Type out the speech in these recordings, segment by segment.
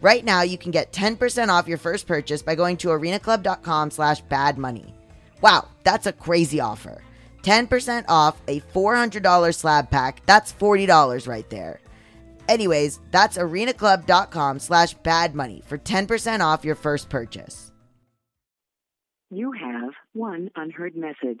Right now, you can get 10% off your first purchase by going to arenaclub.com slash badmoney. Wow, that's a crazy offer. 10% off a $400 slab pack. That's $40 right there. Anyways, that's arenaclub.com slash badmoney for 10% off your first purchase. You have one unheard message.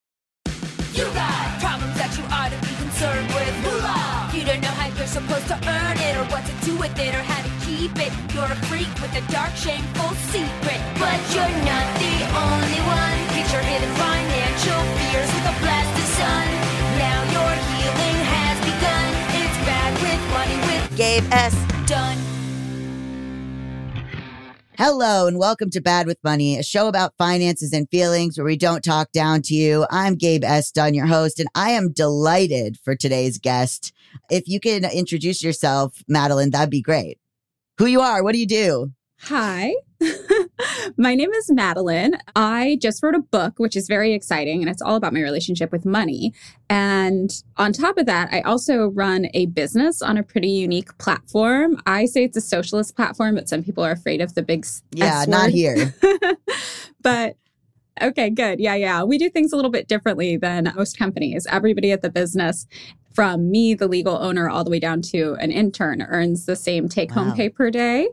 You got problems that you ought to be concerned with. Moolah! You don't know how you're supposed to earn it, or what to do with it, or how to keep it. You're a freak with a dark, shameful secret. But you're not the only one. Get your hidden financial fears with a blast of sun. Now your healing has begun. It's bad with money with Gabe S. Dunn. Hello and welcome to Bad with Money, a show about finances and feelings where we don't talk down to you. I'm Gabe S. Dunn, your host, and I am delighted for today's guest. If you can introduce yourself, Madeline, that'd be great. Who you are, what do you do? Hi. my name is Madeline. I just wrote a book, which is very exciting, and it's all about my relationship with money. And on top of that, I also run a business on a pretty unique platform. I say it's a socialist platform, but some people are afraid of the big Yeah, not here. but okay, good. Yeah, yeah. We do things a little bit differently than most companies. Everybody at the business, from me, the legal owner, all the way down to an intern, earns the same take home Wow. pay per day.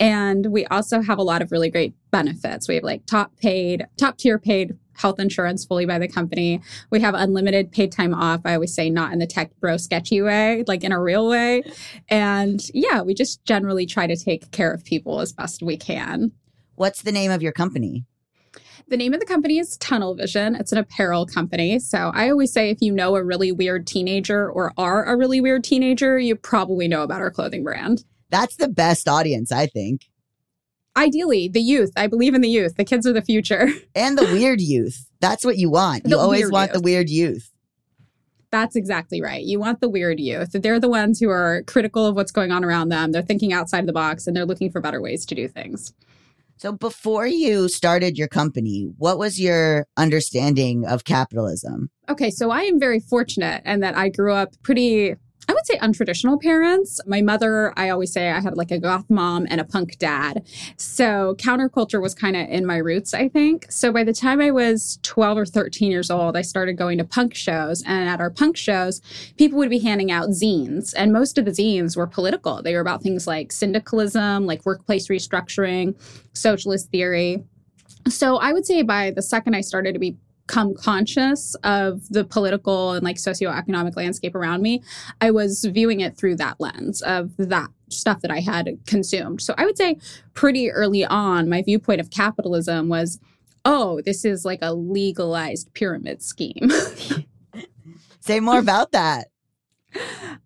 And we also have a lot of really great benefits. We have like top paid, top tier paid health insurance fully by the company. We have unlimited paid time off. I always say not in the tech bro sketchy way, like in a real way. And yeah, we just generally try to take care of people as best we can. What's the name of your company? The name of the company is Tunnel Vision. It's an apparel company. So I always say if you know a really weird teenager or are a really weird teenager, you probably know about our clothing brand. That's the best audience, I think. Ideally, the youth. I believe in the youth. The kids are the future. And the weird youth. That's what you want. You The always want the weird youth. That's exactly right. You want the weird youth. They're the ones who are critical of what's going on around them. They're thinking outside the box and they're looking for better ways to do things. So before you started your company, what was your understanding of capitalism? Okay, so I am very fortunate in that I grew up pretty, I would say untraditional parents. My mother, I always say I had like a goth mom and a punk dad. So counterculture was kind of in my roots, I think. So by the time I was 12 or 13 years old, I started going to punk shows. And at our punk shows, people would be handing out zines. And most of the zines were political. They were about things like syndicalism, like workplace restructuring, socialist theory. So I would say by the second I started to be become conscious of the political and like socioeconomic landscape around me, I was viewing it through that lens of that stuff that I had consumed. So I would say pretty early on, my viewpoint of capitalism was, oh, this is like a legalized pyramid scheme. Say more about that.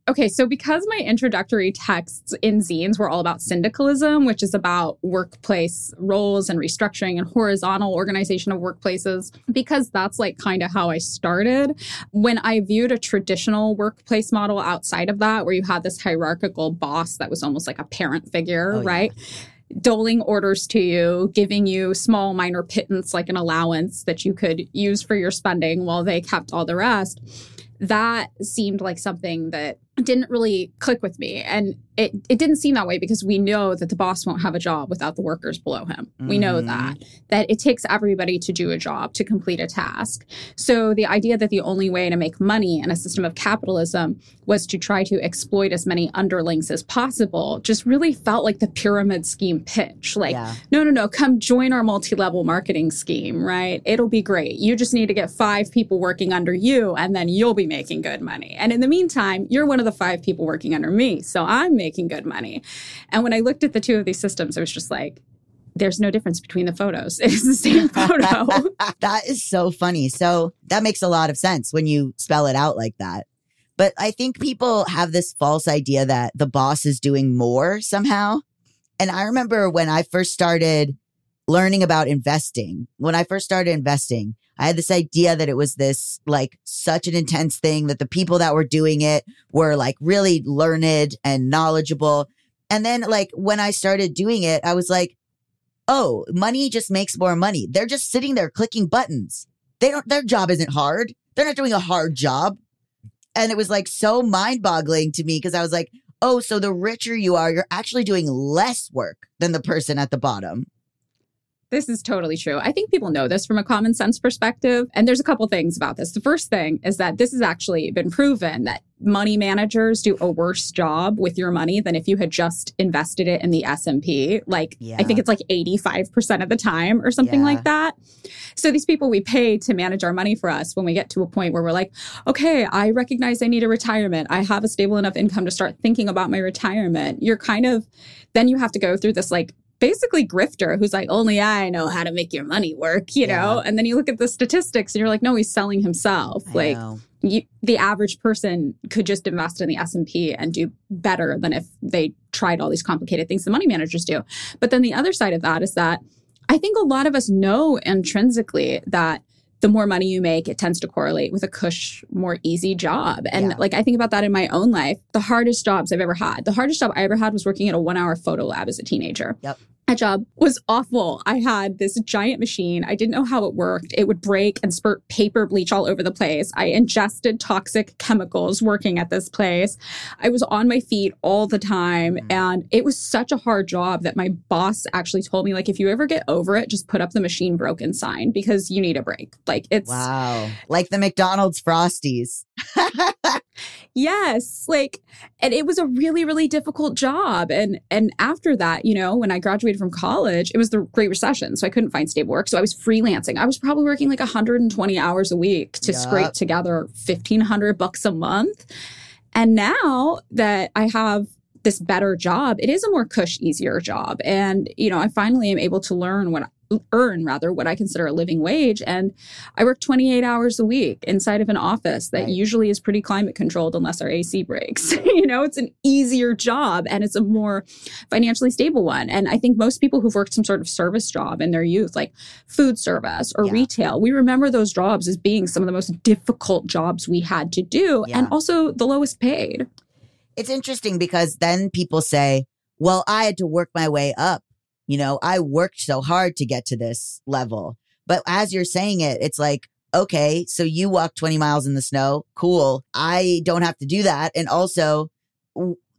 Okay, so because my introductory texts in zines were all about syndicalism, which is about workplace roles and restructuring and horizontal organization of workplaces, because that's like kind of how I started. When I viewed a traditional workplace model outside of that, where you had this hierarchical boss that was almost like a parent figure, Oh, yeah. right? doling orders to you, giving you small minor pittance like an allowance that you could use for your spending while they kept all the rest. That seemed like something that didn't really click with me. And it, it didn't seem that way because we know that the boss won't have a job without the workers below him. We know Mhm. that. That it takes everybody to do a job, to complete a task. So the idea that the only way to make money in a system of capitalism was to try to exploit as many underlings as possible just really felt like the pyramid scheme pitch. Like, Yeah. no, no, no, come join our multi level marketing scheme, right? It'll be great. You just need to get five people working under you, and then you'll be making good money. And in the meantime, you're one of the five people working under me. So I'm making good money. And when I looked at the two of these systems, I was just like, there's no difference between the photos. It's the same photo. that is so funny. So that makes a lot of sense when you spell it out like that. But I think people have this false idea that the boss is doing more somehow. And I remember when I first started learning about investing, when I first started investing, I had this idea that it was this like such an intense thing that the people that were doing it were like really learned and knowledgeable. And then like when I started doing it, I was like, oh, money just makes more money. They're just sitting there clicking buttons. They don't, their job isn't hard. They're not doing a hard job. And it was like so mind boggling to me because I was like, oh, so the richer you are, you're actually doing less work than the person at the bottom. This is totally true. I think people know this from a common sense perspective. And there's a couple things about this. The first thing is that this has actually been proven that money managers do a worse job with your money than if you had just invested it in the S&P. Like I think it's like 85% of the time or something Yeah. like that. So these people we pay to manage our money for us when we get to a point where we're like, okay, I recognize I need a retirement. I have a stable enough income to start thinking about my retirement. You're kind of then you have to go through this like basically grifter who's like only i know how to make your money work you know and then you look at the statistics and you're like no he's selling himself I like you, the average person could just invest in the s&p and do better than if they tried all these complicated things the money managers do but then the other side of that is that i think a lot of us know intrinsically that the more money you make, it tends to correlate with a cush, more easy job. And Yeah. like I think about that in my own life. The hardest jobs I've ever had, the hardest job I ever had was working at a one hour photo lab as a teenager. Yep. That job was awful. I had this giant machine. I didn't know how it worked. It would break and spurt paper bleach all over the place. I ingested toxic chemicals working at this place. I was on my feet all the time. Mm. And it was such a hard job that my boss actually told me, like, if you ever get over it, just put up the machine broken sign because you need a break. Like, it's, Wow. Like the McDonald's Frosties. yes, like, and it was a really, really difficult job. And, and after that, you know, when I graduated from college, it was the Great Recession. So I couldn't find stable work. So I was freelancing. I was probably working like 120 hours a week to Yup. scrape together 1500 bucks a month. And now that I have this better job, it is a more cush, easier job. And, you know, I finally am able to learn what earn rather what I consider a living wage. And I work 28 hours a week inside of an office that Right. usually is pretty climate controlled unless our AC breaks. you know, it's an easier job and it's a more financially stable one. And I think most people who've worked some sort of service job in their youth, like food service or Yeah. retail, we remember those jobs as being some of the most difficult jobs we had to do and also the lowest paid. It's interesting because then people say, well, I had to work my way up. You know, I worked so hard to get to this level. But as you're saying it, it's like, okay, so you walk 20 miles in the snow. Cool. I don't have to do that. And also,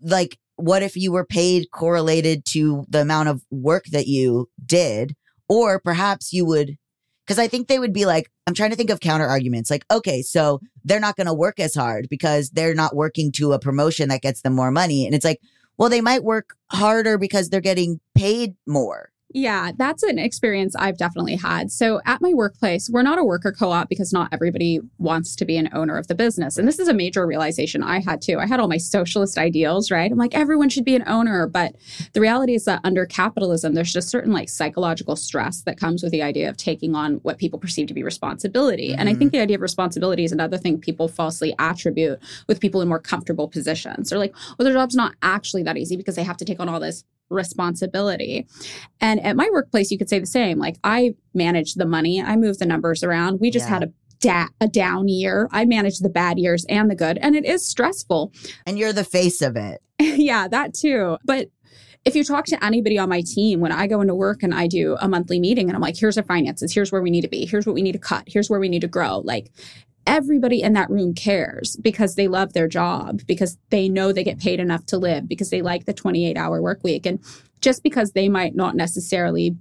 like, what if you were paid correlated to the amount of work that you did? Or perhaps you would, because I think they would be like, I'm trying to think of counter arguments. Like, okay, so they're not going to work as hard because they're not working to a promotion that gets them more money. And it's like, well, they might work harder because they're getting paid more. Yeah, that's an experience I've definitely had. So at my workplace, we're not a worker co op because not everybody wants to be an owner of the business. And this is a major realization I had too. I had all my socialist ideals, right? I'm like, everyone should be an owner. But the reality is that under capitalism, there's just certain like psychological stress that comes with the idea of taking on what people perceive to be responsibility. And I think mm-hmm. the idea of responsibility is another thing people falsely attribute with people in more comfortable positions. They're like, well, their job's not actually that easy because they have to take on all this responsibility. And at my workplace, you could say the same. Like I manage the money, I move the numbers around. We just Yeah. had a da- a down year. I manage the bad years and the good, and it is stressful. And you're the face of it. yeah, that too. But if you talk to anybody on my team, when I go into work and I do a monthly meeting and I'm like, here's our finances, here's where we need to be, here's what we need to cut, here's where we need to grow. Like everybody in that room cares because they love their job, because they know they get paid enough to live, because they like the 28 hour work week. And just because they might not necessarily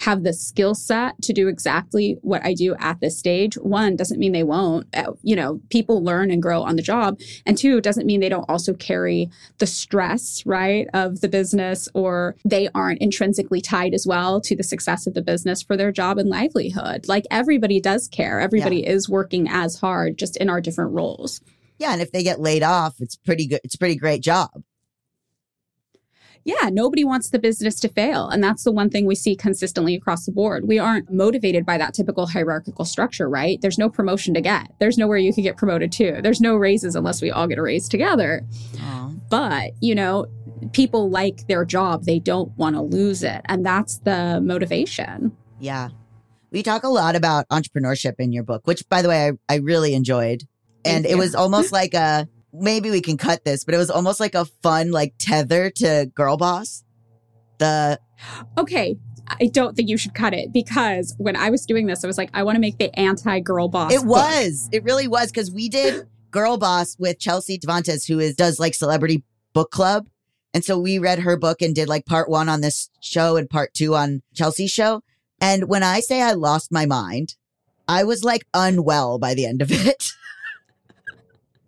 have the skill set to do exactly what I do at this stage. One doesn't mean they won't. Uh, You know, people learn and grow on the job. And two, doesn't mean they don't also carry the stress, right, of the business or they aren't intrinsically tied as well to the success of the business for their job and livelihood. Like everybody does care. Everybody is working as hard, just in our different roles. Yeah, and if they get laid off, it's pretty good. It's a pretty great job. Yeah, nobody wants the business to fail. And that's the one thing we see consistently across the board. We aren't motivated by that typical hierarchical structure, right? There's no promotion to get. There's nowhere you can get promoted to. There's no raises unless we all get a raise together. Aw. But, you know, people like their job, they don't want to lose it. And that's the motivation. Yeah. We talk a lot about entrepreneurship in your book, which by the way, I, I really enjoyed. And it was almost like a maybe we can cut this, but it was almost like a fun like tether to Girl Boss. The Okay. I don't think you should cut it because when I was doing this, I was like, I want to make the anti girl boss. it book. was. It really was because we did Girl Boss with Chelsea Devantez, who is does like celebrity book club. And so we read her book and did like part one on this show and part two on Chelsea's show. And when I say I lost my mind, I was like unwell by the end of it.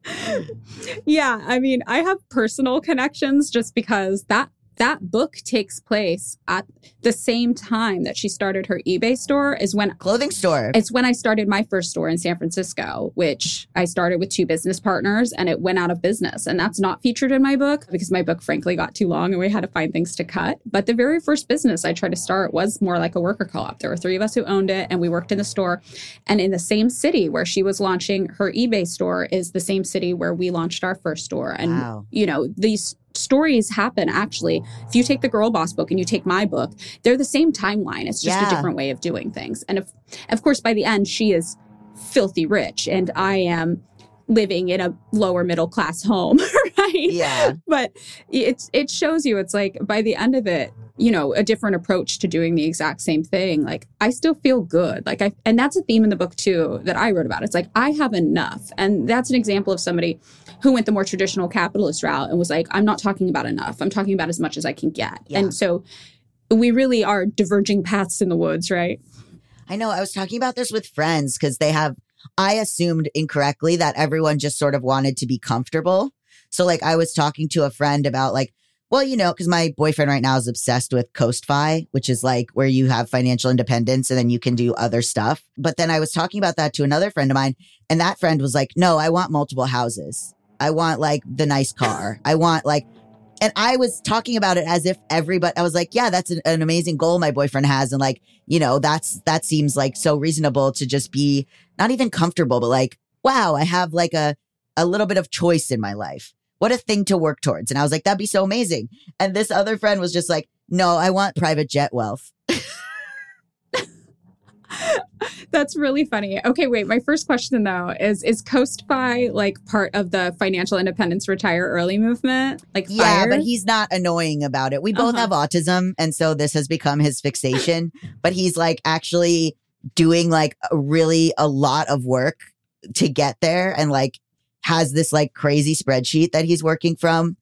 Yeah, I mean, I have personal connections just because that that book takes place at the same time that she started her eBay store is when Clothing store. it's when I started my first store in San Francisco, which I started with two business partners and it went out of business. And that's not featured in my book because my book, frankly, got too long and we had to find things to cut. But the very first business I tried to start was more like a worker co op. There were three of us who owned it and we worked in the store. And in the same city where she was launching her eBay store is the same city where we launched our first store. And, Wow. you know, these stories happen actually. If you take the Girl Boss book and you take my book, they're the same timeline. It's just Yeah. a different way of doing things. And if, of course, by the end, she is filthy rich and I am living in a lower middle class home, right? Yeah. But it's it shows you it's like by the end of it, you know, a different approach to doing the exact same thing. Like I still feel good. Like I and that's a theme in the book too that I wrote about. It's like I have enough. And that's an example of somebody who went the more traditional capitalist route and was like, I'm not talking about enough. I'm talking about as much as I can get. Yeah. And so we really are diverging paths in the woods, right? I know. I was talking about this with friends because they have, I assumed incorrectly that everyone just sort of wanted to be comfortable. So, like, I was talking to a friend about, like, well, you know, because my boyfriend right now is obsessed with CoastFi, which is like where you have financial independence and then you can do other stuff. But then I was talking about that to another friend of mine, and that friend was like, no, I want multiple houses. I want like the nice car. I want like, and I was talking about it as if everybody, I was like, yeah, that's an, an amazing goal my boyfriend has. And like, you know, that's, that seems like so reasonable to just be not even comfortable, but like, wow, I have like a, a little bit of choice in my life. What a thing to work towards. And I was like, that'd be so amazing. And this other friend was just like, no, I want private jet wealth. That's really funny. Okay, wait. My first question though is is CoastFi like part of the financial independence retire early movement? Like Yeah, FIRE? but he's not annoying about it. We both Uh-huh. have autism. And so this has become his fixation. but he's like actually doing like really a lot of work to get there and like has this like crazy spreadsheet that he's working from.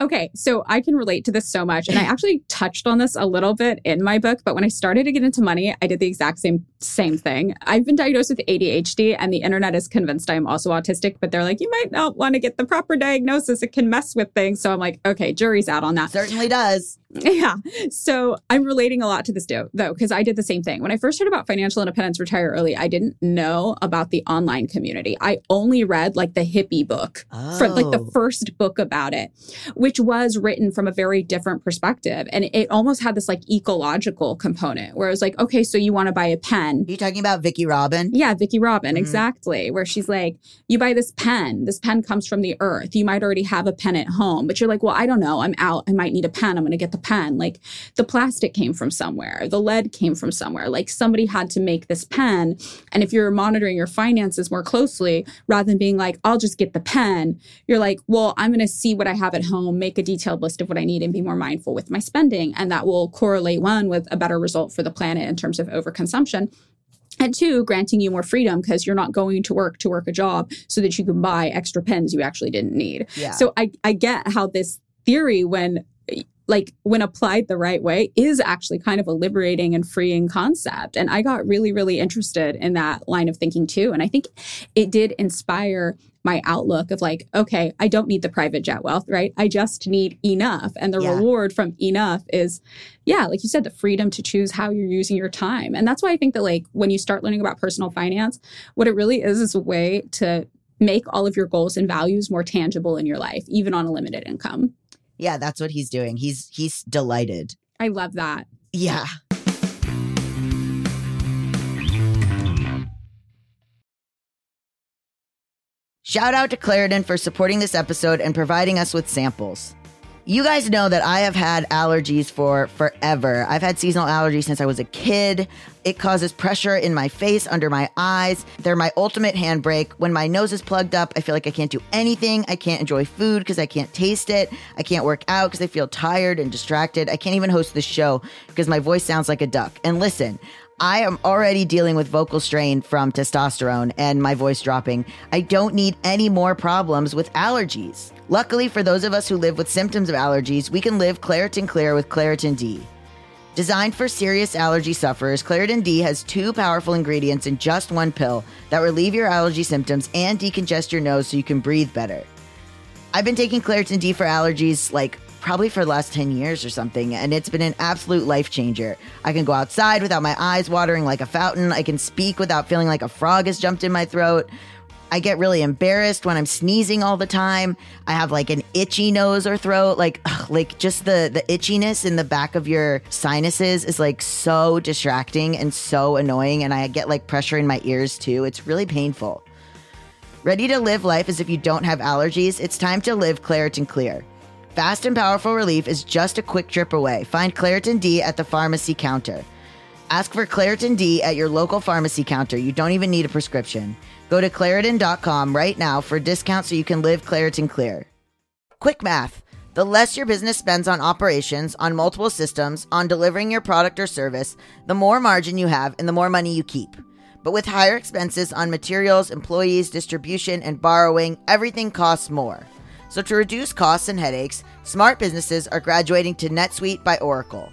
Okay, so I can relate to this so much. And I actually touched on this a little bit in my book, but when I started to get into money, I did the exact same same thing. I've been diagnosed with ADHD and the internet is convinced I'm also autistic, but they're like, you might not want to get the proper diagnosis. It can mess with things. So I'm like, okay, jury's out on that. Certainly does. Yeah. So I'm relating a lot to this though, because I did the same thing. When I first heard about financial independence, retire early, I didn't know about the online community. I only read like the hippie book, from like the Oh. first book about it, which was written from a very different perspective. And it almost had this like ecological component where it was like, okay, so you want to buy a pen. Are you talking about Vicki Robin? Yeah, Vicki Robin, Mhm. exactly. Where she's like, you buy this pen. This pen comes from the earth. You might already have a pen at home, but you're like, well, I don't know. I'm out. I might need a pen. I'm going to get the pen. Like the plastic came from somewhere. The lead came from somewhere. Like somebody had to make this pen. And if you're monitoring your finances more closely, rather than being like, I'll just get the pen, you're like, well, I'm going to see what I have at home, make a detailed list of what I need, and be more mindful with my spending. And that will correlate one with a better result for the planet in terms of overconsumption. And two, granting you more freedom because you're not going to work to work a job so that you can buy extra pens you actually didn't need. Yeah. So I, I get how this theory, when like when applied the right way, is actually kind of a liberating and freeing concept. And I got really, really interested in that line of thinking too. And I think it did inspire my outlook of like, okay, I don't need the private jet wealth, right? I just need enough. And the Yeah. reward from enough is, yeah, like you said, the freedom to choose how you're using your time. And that's why I think that like when you start learning about personal finance, what it really is is a way to make all of your goals and values more tangible in your life, even on a limited income. Yeah, that's what he's doing. He's he's delighted. I love that. Yeah. Shout out to Claritin for supporting this episode and providing us with samples. You guys know that I have had allergies for forever. I've had seasonal allergies since I was a kid. It causes pressure in my face, under my eyes. They're my ultimate handbrake. When my nose is plugged up, I feel like I can't do anything. I can't enjoy food because I can't taste it. I can't work out because I feel tired and distracted. I can't even host the show because my voice sounds like a duck. And listen, I am already dealing with vocal strain from testosterone and my voice dropping. I don't need any more problems with allergies. Luckily, for those of us who live with symptoms of allergies, we can live Claritin Clear with Claritin D. Designed for serious allergy sufferers, Claritin D has two powerful ingredients in just one pill that relieve your allergy symptoms and decongest your nose so you can breathe better. I've been taking Claritin D for allergies like probably for the last 10 years or something, and it's been an absolute life changer. I can go outside without my eyes watering like a fountain. I can speak without feeling like a frog has jumped in my throat. I get really embarrassed when I'm sneezing all the time. I have like an itchy nose or throat. Like, ugh, like just the the itchiness in the back of your sinuses is like so distracting and so annoying. And I get like pressure in my ears too. It's really painful. Ready to live life as if you don't have allergies? It's time to live Claritin Clear. Fast and powerful relief is just a quick trip away. Find Claritin D at the pharmacy counter. Ask for Claritin D at your local pharmacy counter. You don't even need a prescription. Go to Claritin.com right now for a discount so you can live Claritin Clear. Quick math. The less your business spends on operations, on multiple systems, on delivering your product or service, the more margin you have and the more money you keep. But with higher expenses on materials, employees, distribution, and borrowing, everything costs more. So to reduce costs and headaches, smart businesses are graduating to NetSuite by Oracle.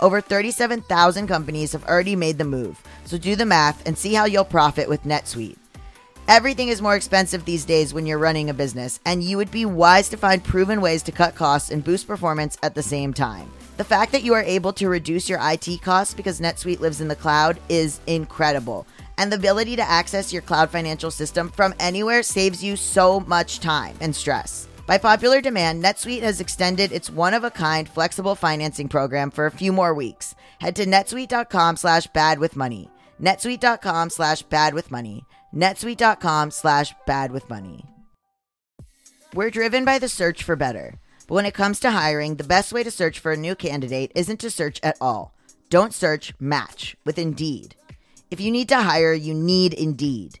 Over 37,000 companies have already made the move, so do the math and see how you'll profit with NetSuite. Everything is more expensive these days when you're running a business, and you would be wise to find proven ways to cut costs and boost performance at the same time. The fact that you are able to reduce your IT costs because NetSuite lives in the cloud is incredible. And the ability to access your cloud financial system from anywhere saves you so much time and stress. By popular demand, NetSuite has extended its one-of-a-kind flexible financing program for a few more weeks. Head to netsuite.com slash bad with money. netsuite.com slash bad with money. netsuite.com slash bad with money. We're driven by the search for better. But when it comes to hiring, the best way to search for a new candidate isn't to search at all. Don't search, match with Indeed. If you need to hire, you need Indeed.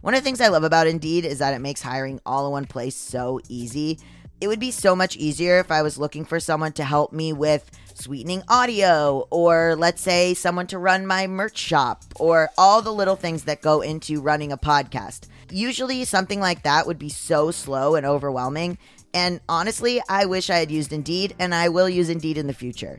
One of the things I love about Indeed is that it makes hiring all in one place so easy. It would be so much easier if I was looking for someone to help me with sweetening audio, or let's say someone to run my merch shop, or all the little things that go into running a podcast. Usually, something like that would be so slow and overwhelming. And honestly, I wish I had used Indeed, and I will use Indeed in the future.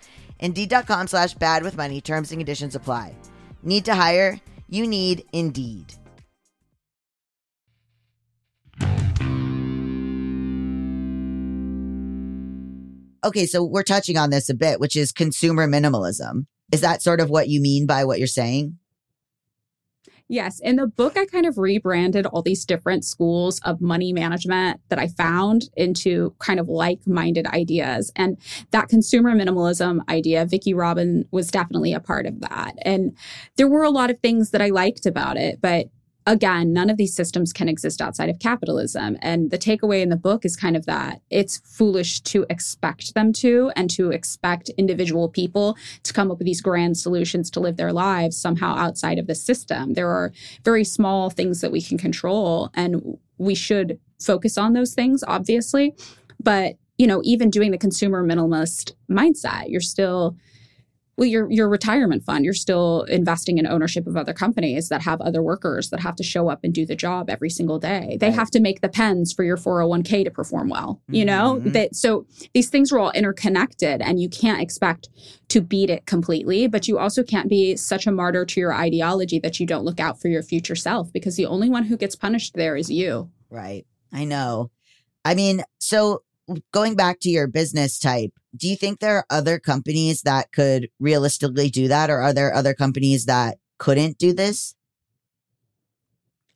Indeed.com slash bad with money. Terms and conditions apply. Need to hire? You need Indeed. Okay, so we're touching on this a bit, which is consumer minimalism. Is that sort of what you mean by what you're saying? Yes. In the book, I kind of rebranded all these different schools of money management that I found into kind of like minded ideas. And that consumer minimalism idea, Vicki Robin was definitely a part of that. And there were a lot of things that I liked about it, but again, none of these systems can exist outside of capitalism. And the takeaway in the book is kind of that it's foolish to expect them to and to expect individual people to come up with these grand solutions to live their lives somehow outside of the system. There are very small things that we can control, and we should focus on those things, obviously. But you know, even doing the consumer minimalist mindset, you're still well your your retirement fund you're still investing in ownership of other companies that have other workers that have to show up and do the job every single day they Right. have to make the pens for your 401k to perform well you know Mhm. that so these things are all interconnected and you can't expect to beat it completely but you also can't be such a martyr to your ideology that you don't look out for your future self because the only one who gets punished there is you Right. I know. I mean, so going back to your business type, do you think there are other companies that could realistically do that, or are there other companies that couldn't do this?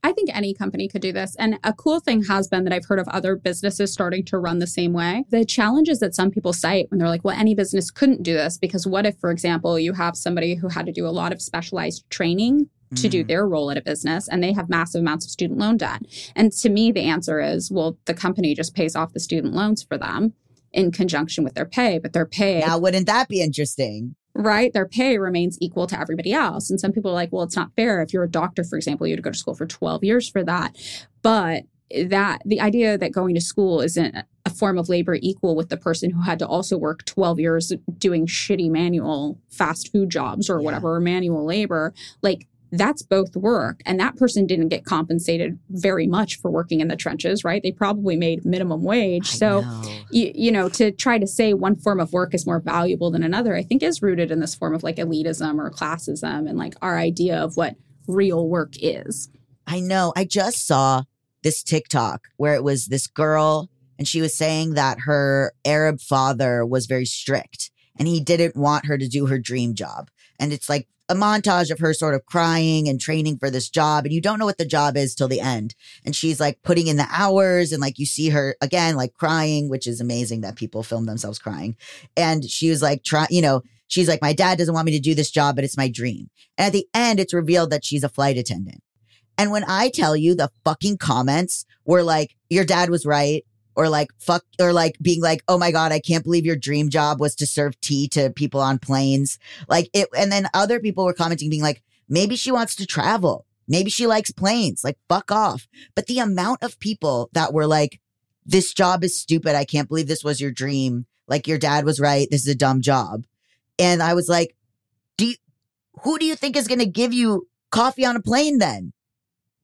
I think any company could do this. And a cool thing has been that I've heard of other businesses starting to run the same way. The challenges that some people cite when they're like, well, any business couldn't do this because what if, for example, you have somebody who had to do a lot of specialized training to do Mm. their role at a business and they have massive amounts of student loan debt? And to me, the answer is, well, the company just pays off the student loans for them in conjunction with their pay, but their pay Now, wouldn't that be interesting? right? Their pay remains equal to everybody else. And some people are like, well, it's not fair. If you're a doctor, for example, you had to go to school for 12 years for that. But that the idea that going to school isn't a form of labor equal with the person who had to also work 12 years doing shitty manual fast food jobs or Yeah. whatever, or manual labor, like that's both work. And that person didn't get compensated very much for working in the trenches, right? They probably made minimum wage. I so know. you, you know, to try to say one form of work is more valuable than another, I think is rooted in this form of like elitism or classism and like our idea of what real work is. I know. I just saw this TikTok where it was this girl and she was saying that her Arab father was very strict and he didn't want her to do her dream job. And it's like a montage of her sort of crying and training for this job. And you don't know what the job is till the end. And she's like putting in the hours and like you see her again, like crying, which is amazing that people film themselves crying. And she was like, try, you know, she's like, my dad doesn't want me to do this job, but it's my dream. And at the end, it's revealed that she's a flight attendant. And when I tell you the fucking comments were like, your dad was right, or like, fuck, or like being like, oh my God, I can't believe your dream job was to serve tea to people on planes. Like it, and then other people were commenting, being like, maybe she wants to travel. Maybe she likes planes. Like, fuck off. But the amount of people that were like, this job is stupid. I can't believe this was your dream. Like your dad was right. This is a dumb job. And I was like, do you, who do you think is going to give you coffee on a plane then?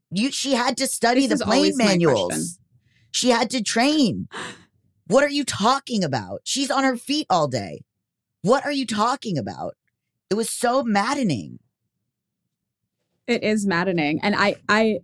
You, she had to study This the plane manuals. She had to train. What are you talking about? She's on her feet all day. What are you talking about? It was so maddening. It is maddening. And I I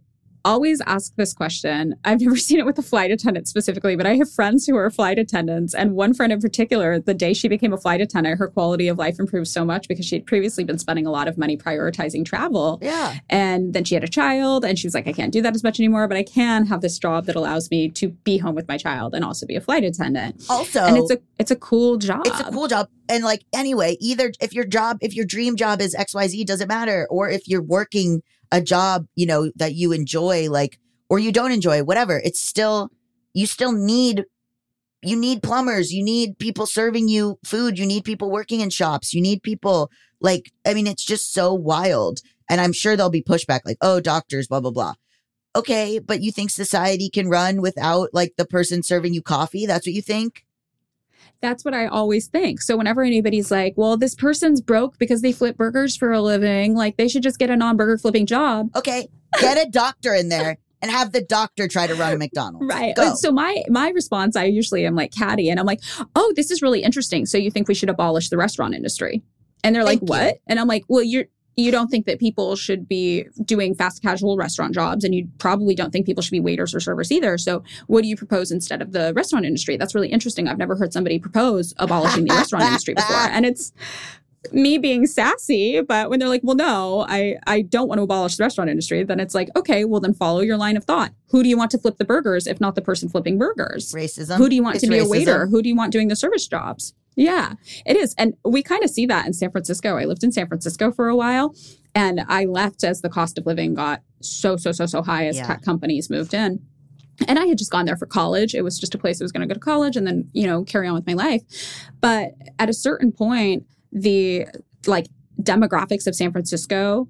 always ask this question. I've never seen it with a flight attendant specifically, but I have friends who are flight attendants. And one friend in particular, the day she became a flight attendant, her quality of life improved so much because she had previously been spending a lot of money prioritizing travel. Yeah. And then she had a child and she was like, I can't do that as much anymore, but I can have this job that allows me to be home with my child and also be a flight attendant. Also, and it's a it's a cool job. It's a cool job. And like anyway, either if your job, if your dream job is XYZ, doesn't matter. Or if you're working a job, you know, that you enjoy, like, or you don't enjoy, whatever, it's still, you still need, you need plumbers, you need people serving you food, you need people working in shops, you need people like, I mean, it's just so wild. And I'm sure there'll be pushback like, oh, doctors, blah, blah, blah. Okay, but you think society can run without like the person serving you coffee? That's what you think? That's what I always think. So whenever anybody's like, well, this person's broke because they flip burgers for a living, like they should just get a non burger flipping job. Okay, get a doctor in there and have the doctor try to run a McDonald's. Right. Go. So my my response, I usually am like catty and I'm like, oh, this is really interesting. So you think we should abolish the restaurant industry? And they're like, Thank you. what? And I'm like, well, you're you don't think that people should be doing fast casual restaurant jobs and you probably don't think people should be waiters or servers either. So what do you propose instead of the restaurant industry? That's really interesting. I've never heard somebody propose abolishing the restaurant industry before. And it's me being sassy but when they're like well no i i don't want to abolish the restaurant industry then it's like okay well then follow your line of thought. Who do you want to flip the burgers if not the person flipping burgers? Racism. who do you want It's to be a waiter? Who do you want doing the service jobs? Yeah, it is. And we kind of see that in San Francisco. I lived in San Francisco for a while and I left as the cost of living got so, so, so, so high as Yeah. tech companies moved in. And I had just gone there for college. It was just a place I was going to go to college and then, you know, carry on with my life. But at a certain point, the like demographics of San Francisco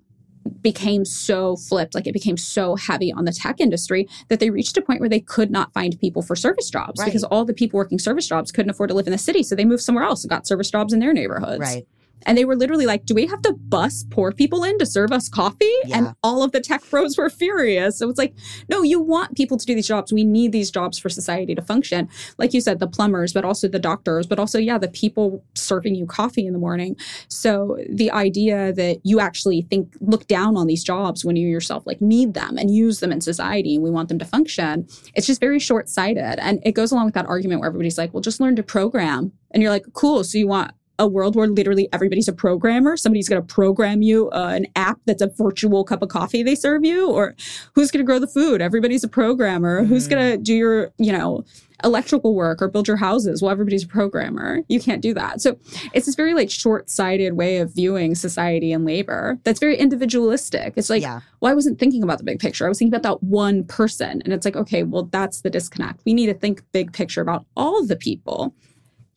became so flipped, like it became so heavy on the tech industry that they reached a point where they could not find people for service jobs Right. because all the people working service jobs couldn't afford to live in the city. So they moved somewhere else and got service jobs in their neighborhoods. Right. And they were literally like, Do we have to bus poor people in to serve us coffee? Yeah. And all of the tech pros were furious. So it's like, No, you want people to do these jobs. We need these jobs for society to function. Like you said, the plumbers, but also the doctors, but also, yeah, the people serving you coffee in the morning. So the idea that you actually think, look down on these jobs when you yourself like need them and use them in society and we want them to function, it's just very short sighted. And it goes along with that argument where everybody's like, Well, just learn to program. And you're like, Cool. So you want a world where literally everybody's a programmer. Somebody's going to program you uh, an app that's a virtual cup of coffee they serve you, or who's going to grow the food? Everybody's a programmer. Who's going to do your, you know, electrical work or build your houses? Well, everybody's a programmer. You can't do that. So it's this very like short-sighted way of viewing society and labor that's very individualistic. It's like, yeah. well, I wasn't thinking about the big picture. I was thinking about that one person, and it's like, okay, well, that's the disconnect. We need to think big picture about all the people.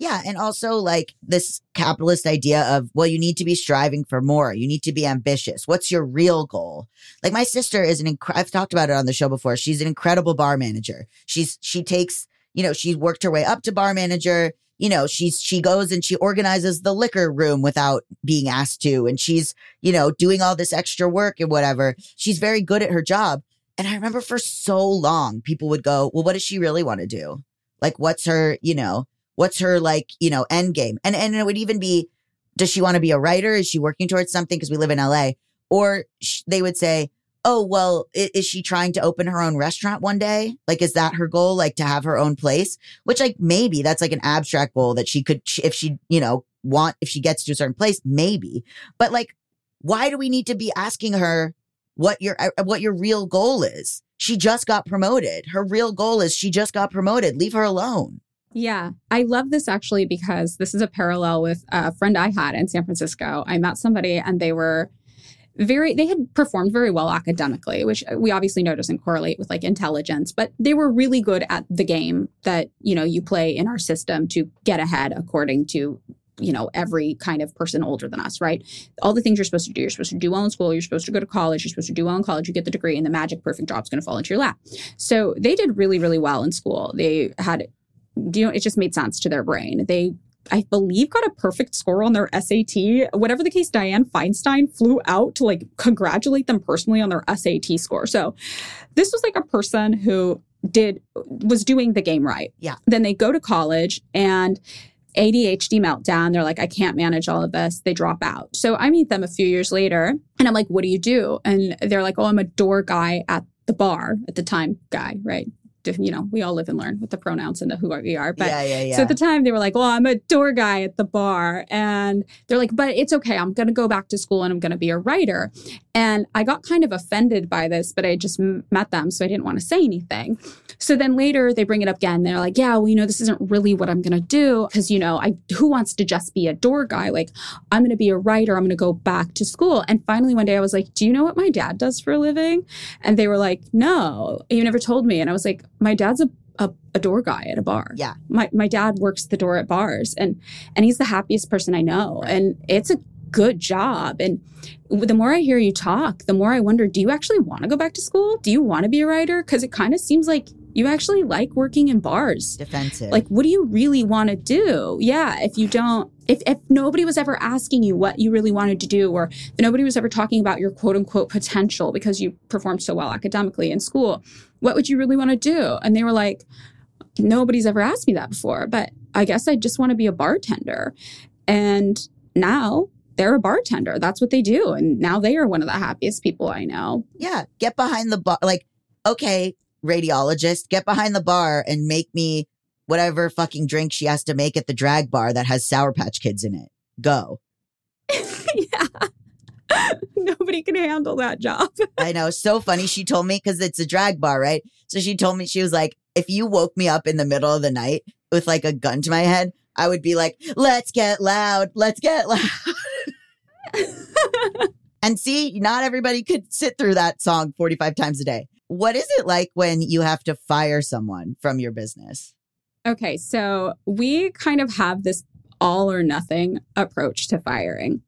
Yeah. And also like this capitalist idea of, well, you need to be striving for more. You need to be ambitious. What's your real goal? Like my sister is an, inc- I've talked about it on the show before. She's an incredible bar manager. She's, she takes, you know, she's worked her way up to bar manager. You know, she's, she goes and she organizes the liquor room without being asked to. And she's, you know, doing all this extra work and whatever. She's very good at her job. And I remember for so long, people would go, well, what does she really want to do? Like, what's her, you know, what's her like, you know, end game? And and it would even be, does she want to be a writer? Is she working towards something? Because we live in LA. Or sh- they would say, oh, well, is she trying to open her own restaurant one day? Like, is that her goal? Like to have her own place? Which like maybe that's like an abstract goal that she could, if she, you know, want, if she gets to a certain place, maybe. But like, why do we need to be asking her what your, uh, what your real goal is? She just got promoted. Her real goal is she just got promoted. Leave her alone. Yeah, I love this actually because this is a parallel with a friend I had in San Francisco. I met somebody and they were very, they had performed very well academically, which we obviously know doesn't correlate with like intelligence, but they were really good at the game that, you know, you play in our system to get ahead according to you know, every kind of person older than us, right? All the things you're supposed to do. You're supposed to do well in school. You're supposed to go to college. You're supposed to do well in college. You get the degree, and the magic perfect job's going to fall into your lap. So they did really, really well in school. They had, you know, it just made sense to their brain. They I believe got a perfect score on their SAT. Whatever the case, Dianne Feinstein flew out to like congratulate them personally on their SAT score. So this was like a person who did was doing the game right. Yeah. Then they go to college and ADHD meltdown. They're like, I can't manage all of this. They drop out. So I meet them a few years later and I'm like, what do you do? And they're like, oh, I'm a door guy at the bar at the time guy, right? You know, we all live and learn with the pronouns and the who we are. But yeah, yeah, yeah. so at the time they were like, well, I'm a door guy at the bar. And they're like, but it's okay. I'm going to go back to school and I'm going to be a writer. And I got kind of offended by this, but I just m- met them. So I didn't want to say anything. So then later they bring it up again. They're like, yeah, well, you know, this isn't really what I'm going to do. Cause, you know, I, who wants to just be a door guy? Like, I'm going to be a writer. I'm going to go back to school. And finally one day I was like, do you know what my dad does for a living? And they were like, no, you never told me. And I was like, my dad's a a, a, door guy at a bar. Yeah. My my dad works the door at bars and and he's the happiest person I know. And it's a good job. And the more I hear you talk, the more I wonder, do you actually want to go back to school? Do you want to be a writer? Because it kind of seems like you actually like working in bars. Defensive. Like, what do you really want to do? Yeah, if you don't, if, if nobody was ever asking you what you really wanted to do, or if nobody was ever talking about your quote unquote potential because you performed so well academically in school, what would you really want to do? And they were like, nobody's ever asked me that before, but I guess I just want to be a bartender. And now they're a bartender. That's what they do. And now they are one of the happiest people I know. yeah. Get behind the bar. Like, okay, radiologist, get behind the bar and make me whatever fucking drink she has to make at the drag bar that has Sour Patch Kids in it. Go. yeah. Nobody can handle that job. I know. So funny. She told me because it's a drag bar, right? So she told me, she was like, if you woke me up in the middle of the night with like a gun to my head, I would be like, let's get loud. Let's get loud. and see, not everybody could sit through that song 45 times a day. What is it like when you have to fire someone from your business? Okay, so we kind of have this all or nothing approach to firing.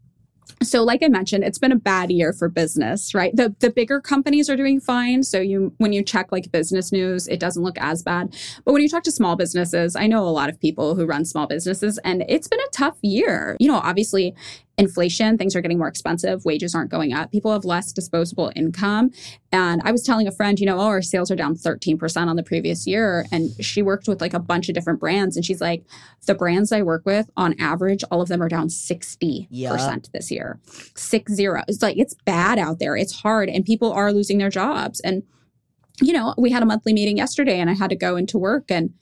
So like I mentioned, it's been a bad year for business, right? The the bigger companies are doing fine. So you when you check like business news, it doesn't look as bad. But when you talk to small businesses, I know a lot of people who run small businesses and it's been a tough year. You know, obviously inflation, things are getting more expensive, wages aren't going up, people have less disposable income. And I was telling a friend, you know, oh, our sales are down 13% on the previous year. And she worked with like a bunch of different brands. And she's like, the brands I work with, on average, all of them are down 60% Yeah. this year. Six zero. It's like, it's bad out there. It's hard. And people are losing their jobs. And you know, we had a monthly meeting yesterday and I had to go into work and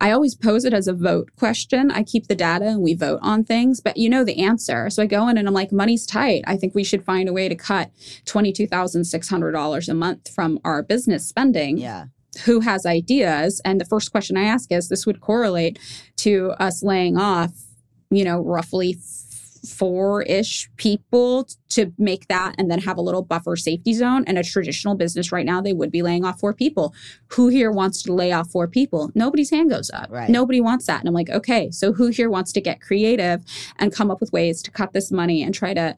I always pose it as a vote question. I keep the data and we vote on things, but you know the answer. So I go in and I'm like, money's tight. I think we should find a way to cut $22,600 a month from our business spending. Yeah. Who has ideas? And the first question I ask is this would correlate to us laying off, you know, roughly four ish people to make that and then have a little buffer safety zone. And a traditional business right now, they would be laying off four people. Who here wants to lay off four people? Nobody's hand goes up. Right. Nobody wants that. And I'm like, okay, so who here wants to get creative and come up with ways to cut this money and try to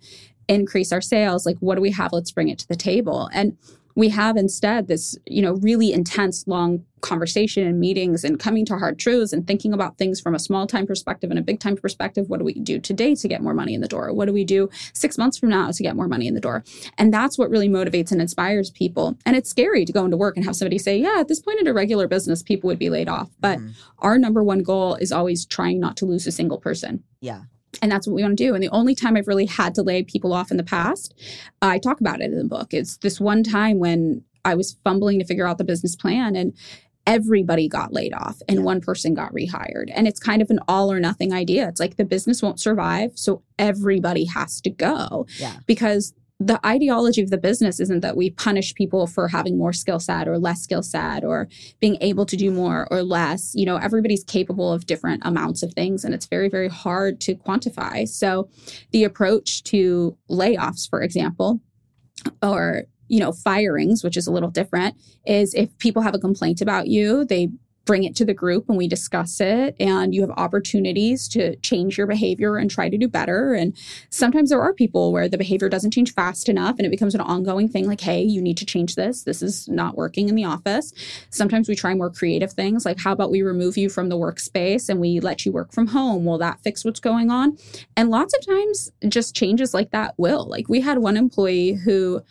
increase our sales? Like, what do we have? Let's bring it to the table. And we have instead this you know really intense long conversation and meetings and coming to hard truths and thinking about things from a small time perspective and a big time perspective. What do we do today to get more money in the door? What do we do six months from now to get more money in the door? And that's what really motivates and inspires people. And it's scary to go into work and have somebody say yeah at this point in a regular business people would be laid off. But mm-hmm. our number one goal is always trying not to lose a single person. Yeah. And that's what we want to do. And the only time I've really had to lay people off in the past, I talk about it in the book. It's this one time when I was fumbling to figure out the business plan and everybody got laid off and Yeah. one person got rehired. And it's kind of an all or nothing idea. It's like the business won't survive, so everybody has to go Yeah. because the ideology of the business isn't that we punish people for having more skill set or less skill set or being able to do more or less. You know, everybody's capable of different amounts of things and it's very, very hard to quantify. So the approach to layoffs, for example, or you know, firings, which is a little different, is if people have a complaint about you, they bring it to the group and we discuss it and you have opportunities to change your behavior and try to do better. And sometimes there are people where the behavior doesn't change fast enough and it becomes an ongoing thing like hey you need to change this. This is not working in the office. Sometimes we try more creative things like how about we remove you from the workspace and we let you work from home? Will that fix what's going on? And lots of times just changes like that will. Like we had one employee who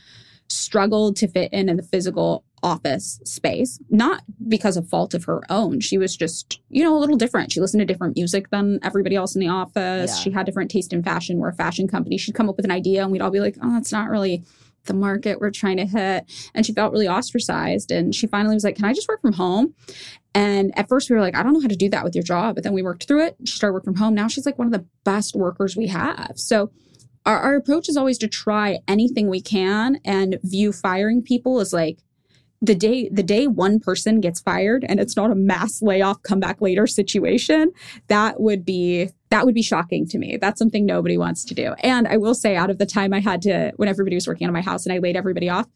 struggled to fit in in the physical office space, not because of fault of her own. She was just, you know, a little different. She listened to different music than everybody else in the office. Yeah. She had different taste in fashion. We're a fashion company. She'd come up with an idea and we'd all be like, oh, that's not really the market we're trying to hit. And she felt really ostracized. And she finally was like, can I just work from home? And at first we were like, I don't know how to do that with your job. But then we worked through it. She started working from home. Now she's like one of the best workers we have. So our, our approach is always to try anything we can and view firing people as like the day the day one person gets fired and it's not a mass layoff come back later situation that would be that would be shocking to me. That's something nobody wants to do. And i will say out of the time i had to when everybody was working on my house and i laid everybody off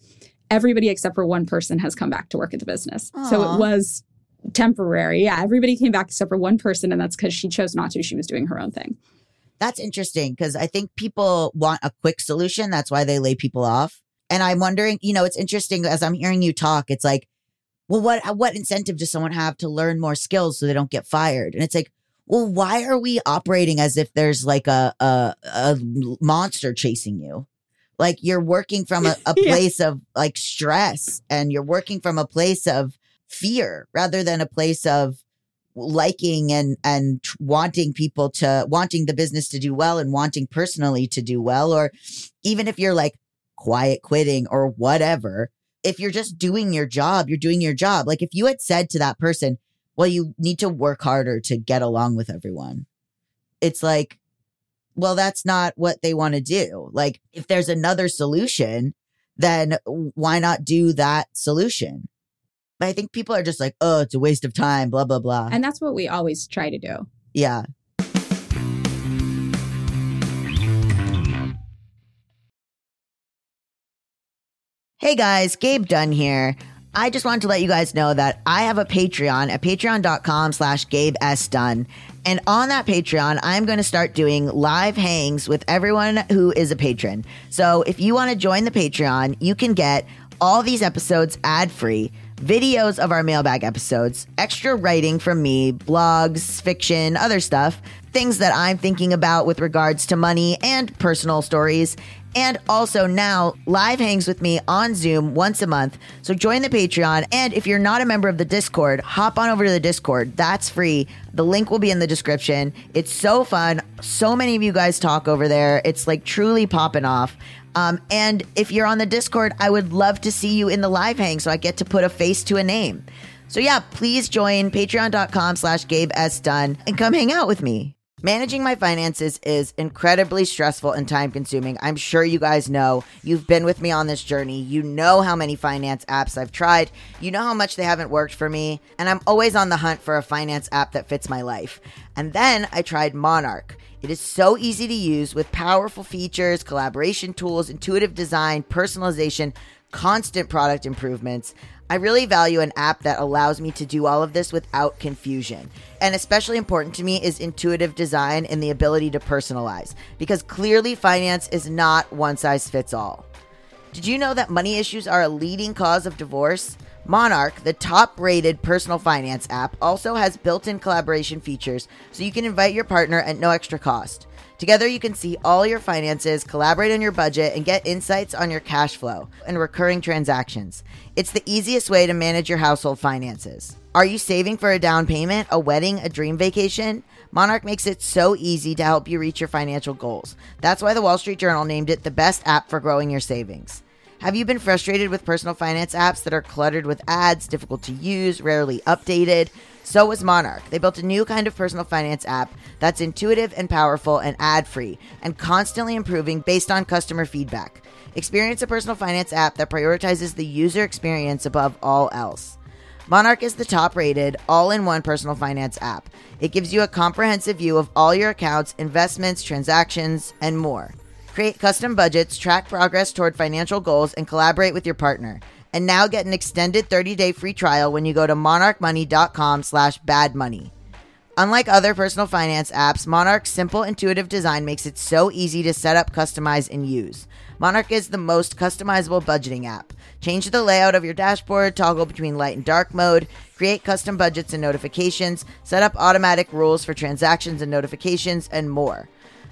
everybody except for one person has come back to work at the business. So it was temporary. Yeah everybody came back except for one person and that's because she chose not to. She was doing her own thing. That's interesting because I think people want a quick solution. That's why they lay people off. And I'm wondering, you know, it's interesting as I'm hearing you talk, it's like, well, what uh, what incentive does someone have to learn more skills so they don't get fired? And it's like, well, why are we operating as if there's like a a, a monster chasing you? Like you're working from a, a Yeah. place of like stress and you're working from a place of fear rather than a place of liking and and wanting people to wanting the business to do well and wanting personally to do well or even if you're like quiet quitting or whatever if you're just doing your job you're doing your job. Like if you had said to that person well you need to work harder to get along with everyone it's like well that's not what they want to do. Like if there's another solution then why not do that solution? But i think people are just like oh it's a waste of time blah blah blah. And that's what we always try to do. Yeah. Hey guys, Gabe Dunn here. I just wanted to let you guys know that I have a Patreon at patreon.com slash Gabe S. Dunn. And on that Patreon, I'm going to start doing live hangs with everyone who is a patron. So if you want to join the Patreon, you can get all these episodes ad free, videos of our mailbag episodes, extra writing from me, blogs, fiction, other stuff, things that I'm thinking about with regards to money and personal stories. And also now live hangs with me on Zoom once a month. So join the Patreon. And if you're not a member of the Discord, hop on over to the Discord. That's free. The link will be in the description. It's so fun. So many of you guys talk over there. It's like truly popping off. Um, and if you're on the Discord, I would love to see you in the live hang so I get to put a face to a name. So yeah, please join patreon.com slash Gabe S. Dunn and come hang out with me. Managing my finances is incredibly stressful and time consuming. I'm sure you guys know. You've been with me on this journey. You know how many finance apps I've tried. You know how much they haven't worked for me. And I'm always on the hunt for a finance app that fits my life. And then I tried Monarch. It is so easy to use with powerful features, collaboration tools, intuitive design, personalization, constant product improvements. I really value an app that allows me to do all of this without confusion. And especially important to me is intuitive design and the ability to personalize, because clearly finance is not one size fits all. Did you know that money issues are a leading cause of divorce? Monarch, the top rated personal finance app, also has built in collaboration features so you can invite your partner at no extra cost. Together, you can see all your finances, collaborate on your budget, and get insights on your cash flow and recurring transactions. It's the easiest way to manage your household finances. Are you saving for a down payment, a wedding, a dream vacation? Monarch makes it so easy to help you reach your financial goals. That's why the Wall Street Journal named it the best app for growing your savings. Have you been frustrated with personal finance apps that are cluttered with ads, difficult to use, rarely updated? So was Monarch. They built a new kind of personal finance app that's intuitive and powerful and ad free and constantly improving based on customer feedback. Experience a personal finance app that prioritizes the user experience above all else. Monarch is the top rated, all in one personal finance app. It gives you a comprehensive view of all your accounts, investments, transactions, and more. Create custom budgets, track progress toward financial goals, and collaborate with your partner. And now get an extended 30-day free trial when you go to monarchmoney.com slash badmoney. Unlike other personal finance apps, Monarch's simple, intuitive design makes it so easy to set up, customize, and use. Monarch is the most customizable budgeting app. Change the layout of your dashboard, toggle between light and dark mode, create custom budgets and notifications, set up automatic rules for transactions and notifications, and more.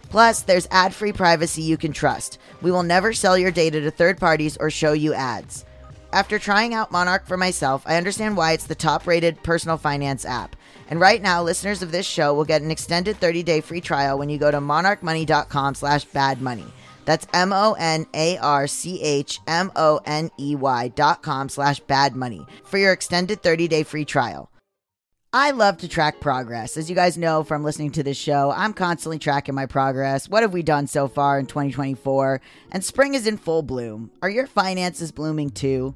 Plus, there's ad free privacy you can trust. We will never sell your data to third parties or show you ads. After trying out Monarch for myself, I understand why it's the top rated personal finance app. And right now, listeners of this show will get an extended 30-day free trial when you go to monarchmoney.com slash badmoney. That's M-O-N-A-R-C-H-M-O-N-E-Y dot com slash badmoney for your extended 30-day free trial. I love to track progress. As you guys know from listening to this show, I'm constantly tracking my progress. What have we done so far in 2024? And spring is in full bloom. Are your finances blooming too?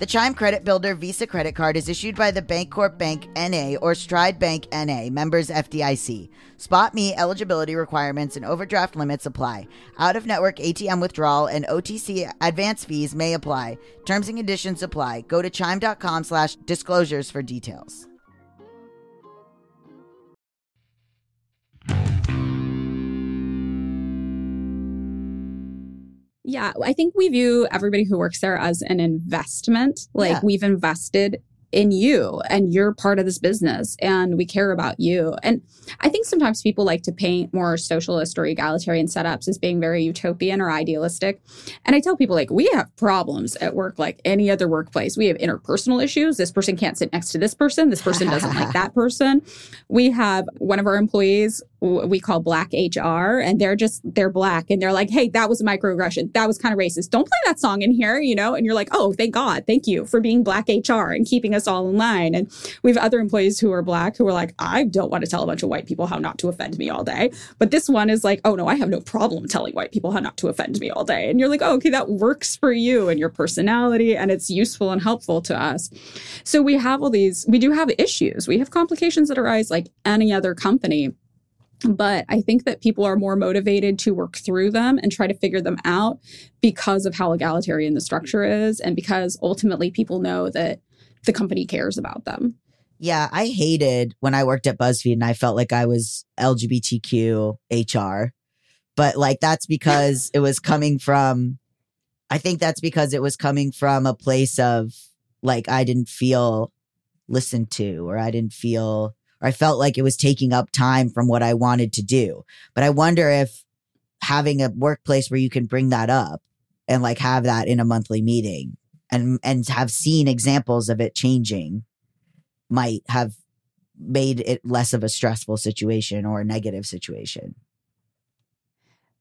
The Chime Credit Builder Visa credit card is issued by the Bancorp Bank NA or Stride Bank NA, members FDIC. Spot Me eligibility requirements and overdraft limits apply. Out of network ATM withdrawal and OTC advance fees may apply. Terms and conditions apply. Go to chime.com slash disclosures for details. Yeah, I think we view everybody who works there as an investment. Like Yeah. we've invested in you and you're part of this business and we care about you. And I think sometimes people like to paint more socialist or egalitarian setups as being very utopian or idealistic. And I tell people like we have problems at work like any other workplace. We have interpersonal issues. This person can't sit next to this person. This person doesn't like that person. We have one of our employees we call black HR and they're just they're black and they're like, "Hey, that was a microaggression. That was kind of racist. Don't play that song in here, you know?" And you're like, "Oh, thank God. Thank you for being black HR and keeping us all in line." And we have other employees who are black who are like, "I don't want to tell a bunch of white people how not to offend me all day." But this one is like, "Oh no, I have no problem telling white people how not to offend me all day." And you're like, "Oh, okay, that works for you and your personality and it's useful and helpful to us." So we have all these we do have issues. We have complications that arise like any other company but I think that people are more motivated to work through them and try to figure them out because of how egalitarian the structure is and because ultimately people know that the company cares about them. Yeah, I hated when I worked at BuzzFeed and I felt like I was LGBTQ HR. But like that's because it was coming from I think that's because it was coming from a place of like I didn't feel listened to or I didn't feel I felt like it was taking up time from what I wanted to do. But I wonder if having a workplace where you can bring that up and like have that in a monthly meeting and and have seen examples of it changing might have made it less of a stressful situation or a negative situation.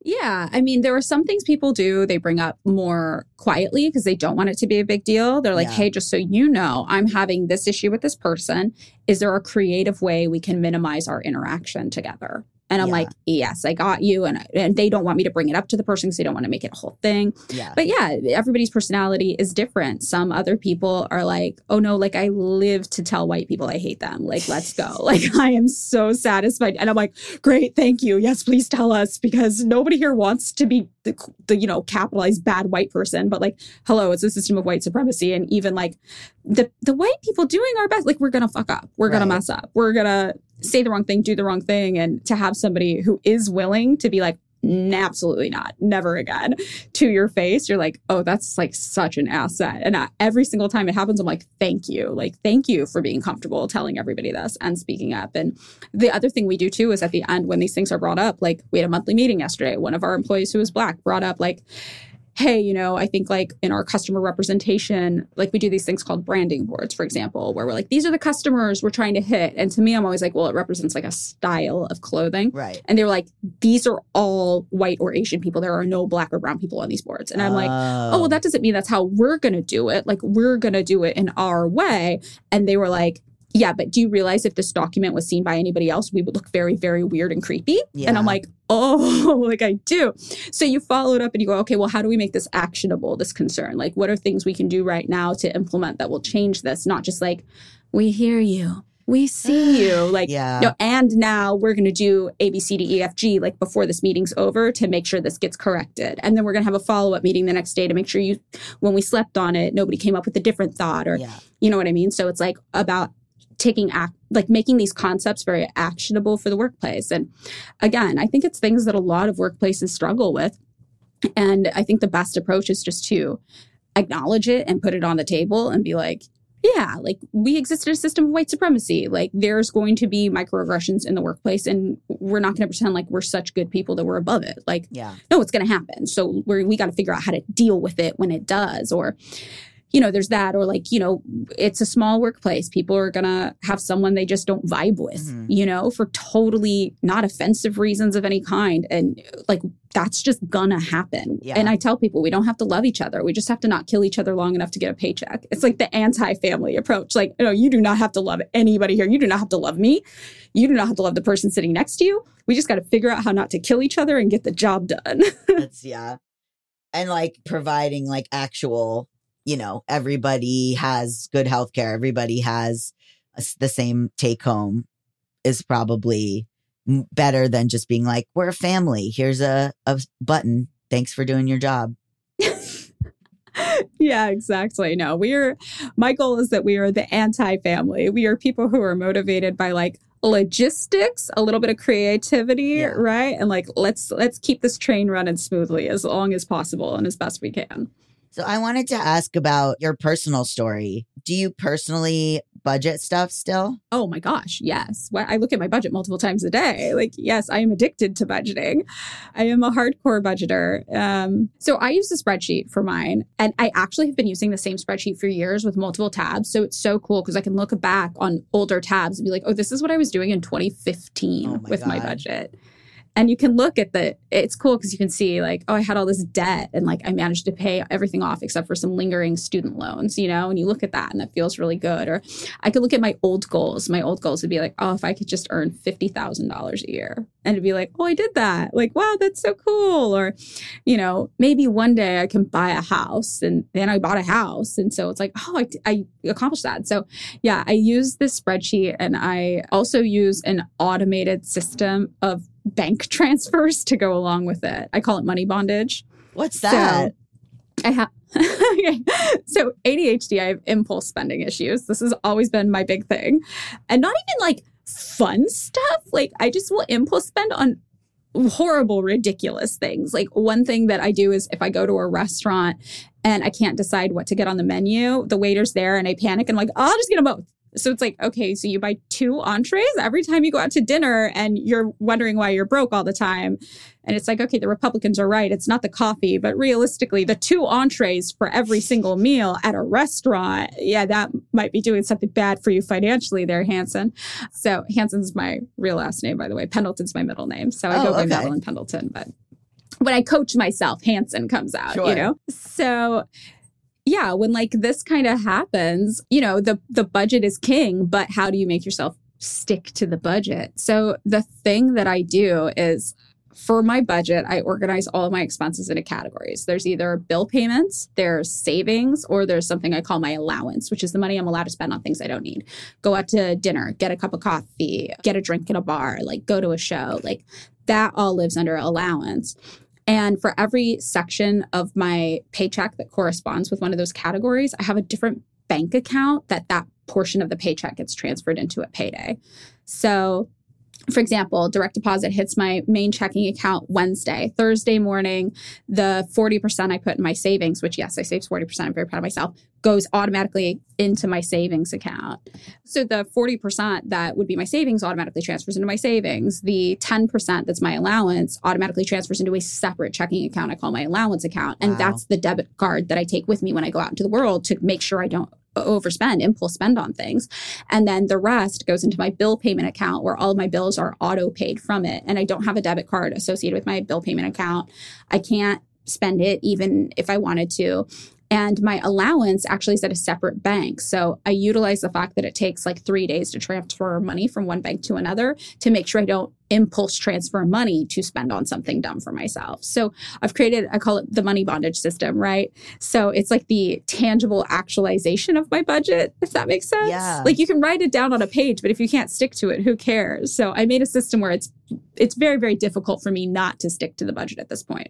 Yeah, I mean, there are some things people do they bring up more quietly because they don't want it to be a big deal. They're like, Yeah. hey, just so you know, I'm having this issue with this person. Is there a creative way we can minimize our interaction together? And I'm Yeah. like, yes, I got you. And, and they don't want me to bring it up to the person because they don't want to make it a whole thing. Yeah. But yeah, everybody's personality is different. Some other people are like, oh no, like I live to tell white people I hate them. Like, let's go. Like, I am so satisfied. And I'm like, great, thank you. Yes, please tell us because nobody here wants to be the, the you know, capitalized bad white person. But like, hello, it's a system of white supremacy. And even like the, the white people doing our best, like, we're going to fuck up. We're going Right. to mess up. We're going to say the wrong thing, do the wrong thing. And to have somebody who is willing to be like, absolutely not, never again to your face, you're like, oh, that's like such an asset. And every single time it happens, I'm like, thank you. Like, thank you for being comfortable telling everybody this and speaking up. And the other thing we do too is at the end, when these things are brought up, like we had a monthly meeting yesterday, one of our employees who was black brought up, like, hey, you know, I think like in our customer representation, like we do these things called branding boards, for example, where we're like, these are the customers we're trying to hit. And to me, I'm always like, well, it represents like a style of clothing. Right. And they were like, these are all white or Asian people. There are no black or brown people on these boards. And I'm like, oh, well, oh. that doesn't mean that's how we're going to do it. Like, we're going to do it in our way. And they were like, yeah, but do you realize if this document was seen by anybody else, we would look very, very weird and creepy? And I'm like, oh, like I do. So you follow it up and you go, okay, well, how do we make this actionable, this concern? Like, what are things we can do right now to implement that will change this? Not just like, we hear you, we see you. Like, Yeah. no, and now we're going to do A, B, C, D, E, F, G, like before this meeting's over to make sure this gets corrected. And then we're going to have a follow up meeting the next day to make sure you, when we slept on it, nobody came up with a different thought or, yeah. you know what I mean? So it's like about taking act, like making these concepts very actionable for the workplace. And again, I think it's things that a lot of workplaces struggle with. And I think the best approach is just to acknowledge it and put it on the table and be like, yeah, like we exist in a system of white supremacy. Like there's going to be microaggressions in the workplace, and we're not going to pretend like we're such good people that we're above it. Like, Yeah. no, it's going to happen. So we're, we got to figure out how to deal with it when it does. Or, you know, there's that. Or like, you know, it's a small workplace. People are going to have someone they just don't vibe with, Mhm. you know, for totally not offensive reasons of any kind. And like, that's just gonna happen. Yeah. And I tell people we don't have to love each other. We just have to not kill each other long enough to get a paycheck. It's like the anti-family approach. Like, you know, you do not have to love anybody here. You do not have to love me. You do not have to love the person sitting next to you. We just got to figure out how not to kill each other and get the job done. That's yeah. And like providing like actual, you know, everybody has good health care, everybody has a the same take home is probably better than just being like, we're a family. Here's a, a button. Thanks for doing your job. yeah, exactly. No, we are, my goal is that we are the anti family. We are people who are motivated by like, logistics a little bit of creativity Yeah. right and like let's let's keep this train running smoothly as long as possible and as best we can So I wanted to ask about your personal story. Do you personally budget stuff still? Oh my gosh, yes. Well, I look at my budget multiple times a day. Like, yes, I am addicted to budgeting. I am a hardcore budgeter. Um, so I use a spreadsheet for mine, and I actually have been using the same spreadsheet for years with multiple tabs. So it's so cool because I can look back on older tabs and be like, oh, this is what I was doing in 2015 Oh my with my budget. And you can look at the, it's cool because you can see, like, oh, I had all this debt and like I managed to pay everything off except for some lingering student loans, you know? And you look at that and that feels really good. Or I could look at my old goals. My old goals would be like, oh, if I could just earn $50,000 a year. And it'd be like, oh, I did that. Like, wow, that's so cool. Or, you know, maybe one day I can buy a house. And then I bought a house. And so it's like, oh, I, I accomplished that. So yeah, I use this spreadsheet and I also use an automated system of bank transfers to go along with it. I call it money bondage. What's that? So I have okay. so ADHD, I have impulse spending issues. This has always been my big thing. And not even like fun stuff. Like I just will impulse spend on horrible, ridiculous things. Like one thing that I do is if I go to a restaurant and I can't decide what to get on the menu, the waiter's there and I panic and I'm like, I'll just get them both. So it's like, okay, so you buy two entrees every time you go out to dinner and you're wondering why you're broke all the time. And it's like, okay, the Republicans are right. It's not the coffee, but realistically, the two entrees for every single meal at a restaurant, yeah, that might be doing something bad for you financially there, Hanson. So Hanson's my real last name, by the way. Pendleton's my middle name. So I Oh, go by okay. Madeline Pendleton, but when I coach myself, Hanson comes out, Sure. you know? So yeah, when like this kind of happens, you know, the the budget is king, but how do you make yourself stick to the budget? So the thing that I do is for my budget, I organize all of my expenses into categories. There's either bill payments, there's savings, or there's something I call my allowance, which is the money I'm allowed to spend on things I don't need. Go out to dinner, get a cup of coffee, get a drink in a bar, like go to a show. Like that all lives under allowance. And for every section of my paycheck that corresponds with one of those categories, I have a different bank account that that portion of the paycheck gets transferred into a payday. So for example, direct deposit hits my main checking account Wednesday. Thursday morning, the 40% I put in my savings, which yes, I saved 40%, I'm very proud of myself, goes automatically into my savings account. So the 40% that would be my savings automatically transfers into my savings. The 10% that's my allowance automatically transfers into a separate checking account I call my allowance account. And Wow. that's the debit card that I take with me when I go out into the world to make sure I don't overspend, impulse spend on things. And then the rest goes into my bill payment account where all of my bills are auto paid from it. And I don't have a debit card associated with my bill payment account. I can't spend it even if I wanted to. And my allowance actually is at a separate bank. So I utilize the fact that it takes like three days to transfer money from one bank to another to make sure I don't impulse transfer money to spend on something dumb for myself. So I've created, I call it the money bondage system, right? So it's like the tangible actualization of my budget, if that makes sense. Yeah. Like you can write it down on a page, but if you can't stick to it, who cares? So I made a system where it's it's very, very difficult for me not to stick to the budget at this point.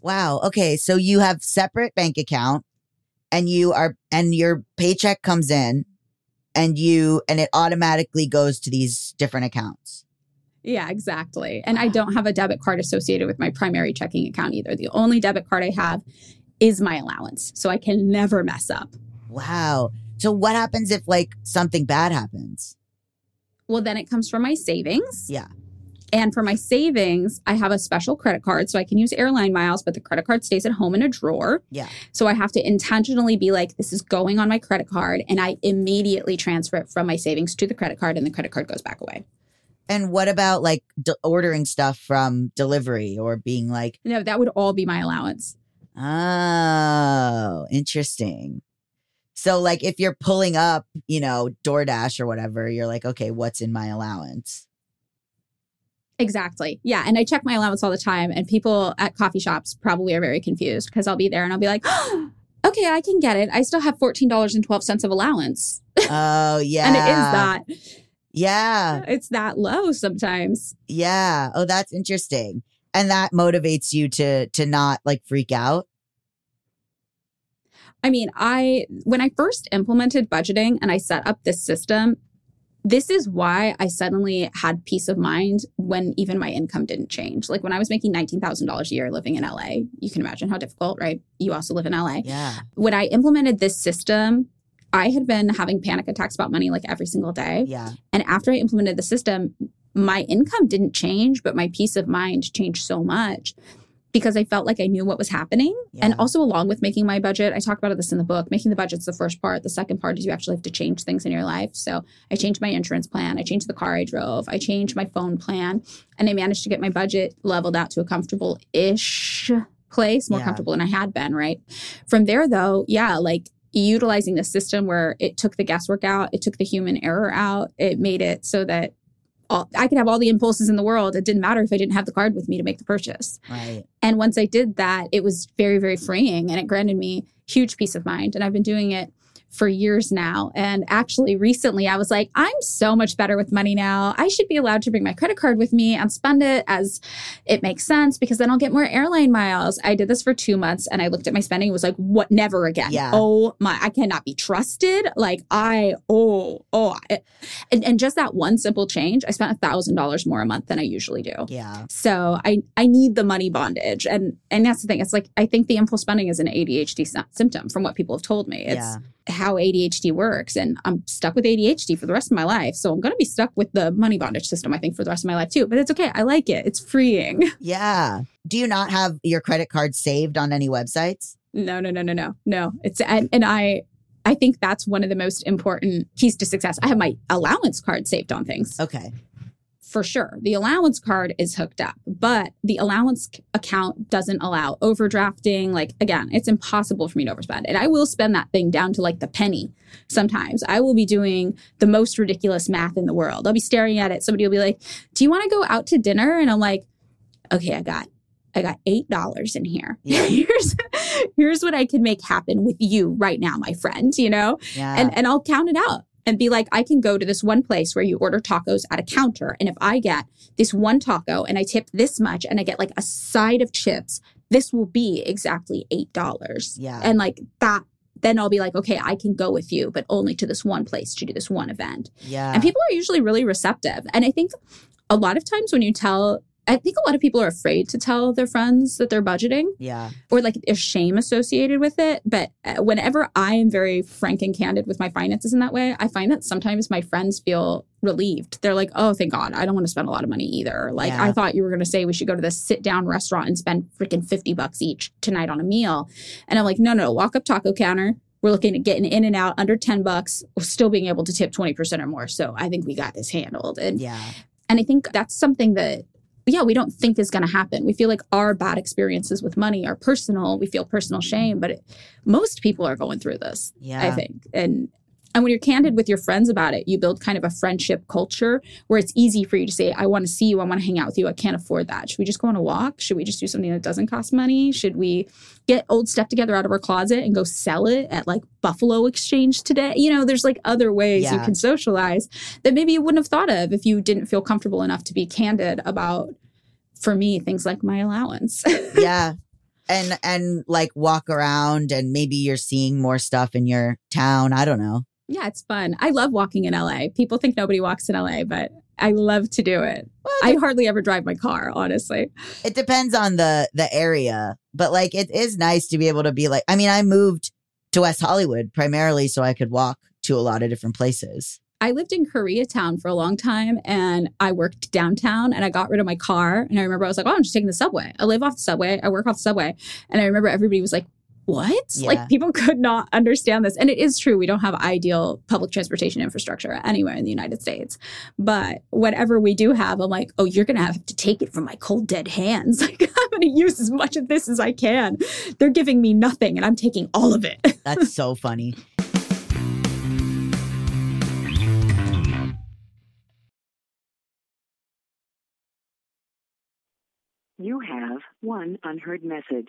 Wow. Okay. So you have separate bank account and you are and your paycheck comes in and you and it automatically goes to these different accounts. Yeah, exactly. And I don't have a debit card associated with my primary checking account either. The only debit card I have is my allowance. So I can never mess up. Wow. So what happens if like something bad happens? Well, then it comes from my savings. Yeah. And for my savings, I have a special credit card. So I can use airline miles, but the credit card stays at home in a drawer. Yeah. So I have to intentionally be like, this is going on my credit card. And I immediately transfer it from my savings to the credit card, and the credit card goes back away. And what about like d- ordering stuff from delivery or being like, No, that would all be my allowance. oh, interesting. So like if you're pulling up, you know, DoorDash or whatever, you're like, okay, what's in my allowance? Exactly. Yeah. And I check my allowance all the time. And people at coffee shops probably are very confused because I'll be there and I'll be like, okay, I can get it. I still have $14.12 of allowance. Oh yeah. And it is that. Yeah. It's that low sometimes. Yeah. Oh, that's interesting. And that motivates you to to not like freak out. I mean, I, when I first implemented budgeting and I set up this system, this is why I suddenly had peace of mind when even my income didn't change. Like when I was making $19,000 a year living in LA, you can imagine how difficult, right? You also live in LA. Yeah. when I implemented this system, I had been having panic attacks about money like every single day. Yeah. And after I implemented the system, my income didn't change, but my peace of mind changed so much because I felt like I knew what was happening. And also, along with making my budget, I talk about this in the book. Making the budget's the first part. The second part is you actually have to change things in your life. So I changed my insurance plan. I changed the car I drove. I changed my phone plan. And I managed to get my budget leveled out to a comfortable ish place, more Yeah. comfortable than I had been, right? From there, though, yeah, like utilizing the system where it took the guesswork out, it took the human error out, it made it so that all, I could have all the impulses in the world. It didn't matter if I didn't have the card with me to make the purchase. Right. And once I did that, it was very, very freeing and it granted me huge peace of mind. And I've been doing it for years now. And actually, recently, I was like, I'm so much better with money now. I should be allowed to bring my credit card with me and spend it as it makes sense because then I'll get more airline miles. I did this for two months and I looked at my spending and was like, what? Never again. Yeah. Oh my, I cannot be trusted. Like, I, oh, oh. And, and just that one simple change, I spent a $1,000 more a month than I usually do. Yeah. So I I need the money bondage, and and that's the thing. It's like I think the impulse spending is an ADHD symptom from what people have told me. It's Yeah. How ADHD works, and I'm stuck with ADHD for the rest of my life. So I'm gonna be stuck with the money bondage system. I think for the rest of my life too. But it's okay. I like it. It's freeing. Yeah. Do you not have your credit card saved on any websites? No, no, no, no, no, no. It's and, and I. I think that's one of the most important keys to success. I have my allowance card saved on things. Okay. For sure. The allowance card is hooked up, but the allowance account doesn't allow overdrafting. Like, again, it's impossible for me to overspend. And I will spend that thing down to like the penny sometimes. I will be doing the most ridiculous math in the world. I'll be staring at it. Somebody will be like, Do you want to go out to dinner? And I'm like, Okay, I got. I got eight dollars in here. Yeah. here's here's what I can make happen with you right now, my friend. You know, Yeah. and and I'll count it out and be like, I can go to this one place where you order tacos at a counter, and if I get this one taco and I tip this much, and I get like a side of chips, this will be exactly eight dollars. Yeah. and like that then I'll be like, okay, I can go with you, but only to this one place to do this one event. Yeah. And people are usually really receptive. And I think a lot of times when you tell, I think a lot of people are afraid to tell their friends that they're budgeting yeah. or like there's shame associated with it. But uh, whenever I am very frank and candid with my finances in that way, I find that sometimes my friends feel relieved. They're like, oh, thank God, I don't want to spend a lot of money either. Like, Yeah. I thought you were going to say we should go to this sit down restaurant and spend freaking 50 bucks each tonight on a meal. And I'm like, no, no, walk up taco counter. We're looking at getting in and out under 10 bucks, still being able to tip 20% or more. So I think we got this handled. And Yeah. and I think that's something that, yeah, we don't think is going to happen. We feel like our bad experiences with money are personal. We feel personal shame, but it, most people are going through this, Yeah. I think. And and when you're candid with your friends about it, you build kind of a friendship culture where it's easy for you to say, I want to see you. I want to hang out with you. I can't afford that. Should we just go on a walk? Should we just do something that doesn't cost money? Should we get old stuff together out of our closet and go sell it at like Buffalo Exchange today? You know, there's like other ways you can socialize that maybe you wouldn't have thought of if you didn't feel comfortable enough to be candid about, for me, things like my allowance. yeah and and like walk around and maybe you're seeing more stuff in your town i don't know yeah, it's fun. I love walking in LA. People think nobody walks in LA, but I love to do it. I hardly ever drive my car, honestly. it depends on the the area but like it is nice to be able to be like i mean i moved to west hollywood primarily so i could walk to a lot of different places I lived in Koreatown for a long time and I worked downtown and I got rid of my car. And I remember I was like, oh, I'm just taking the subway. I live off the subway. I work off the subway. And I remember everybody was like, what? Yeah. Like people could not understand this. And it is true. We don't have ideal public transportation infrastructure anywhere in the United States. But whatever we do have, I'm like, oh, you're going to have to take it from my cold, dead hands. Like I'm going to use as much of this as I can. They're giving me nothing and I'm taking all of it. that's so funny You have one unheard message.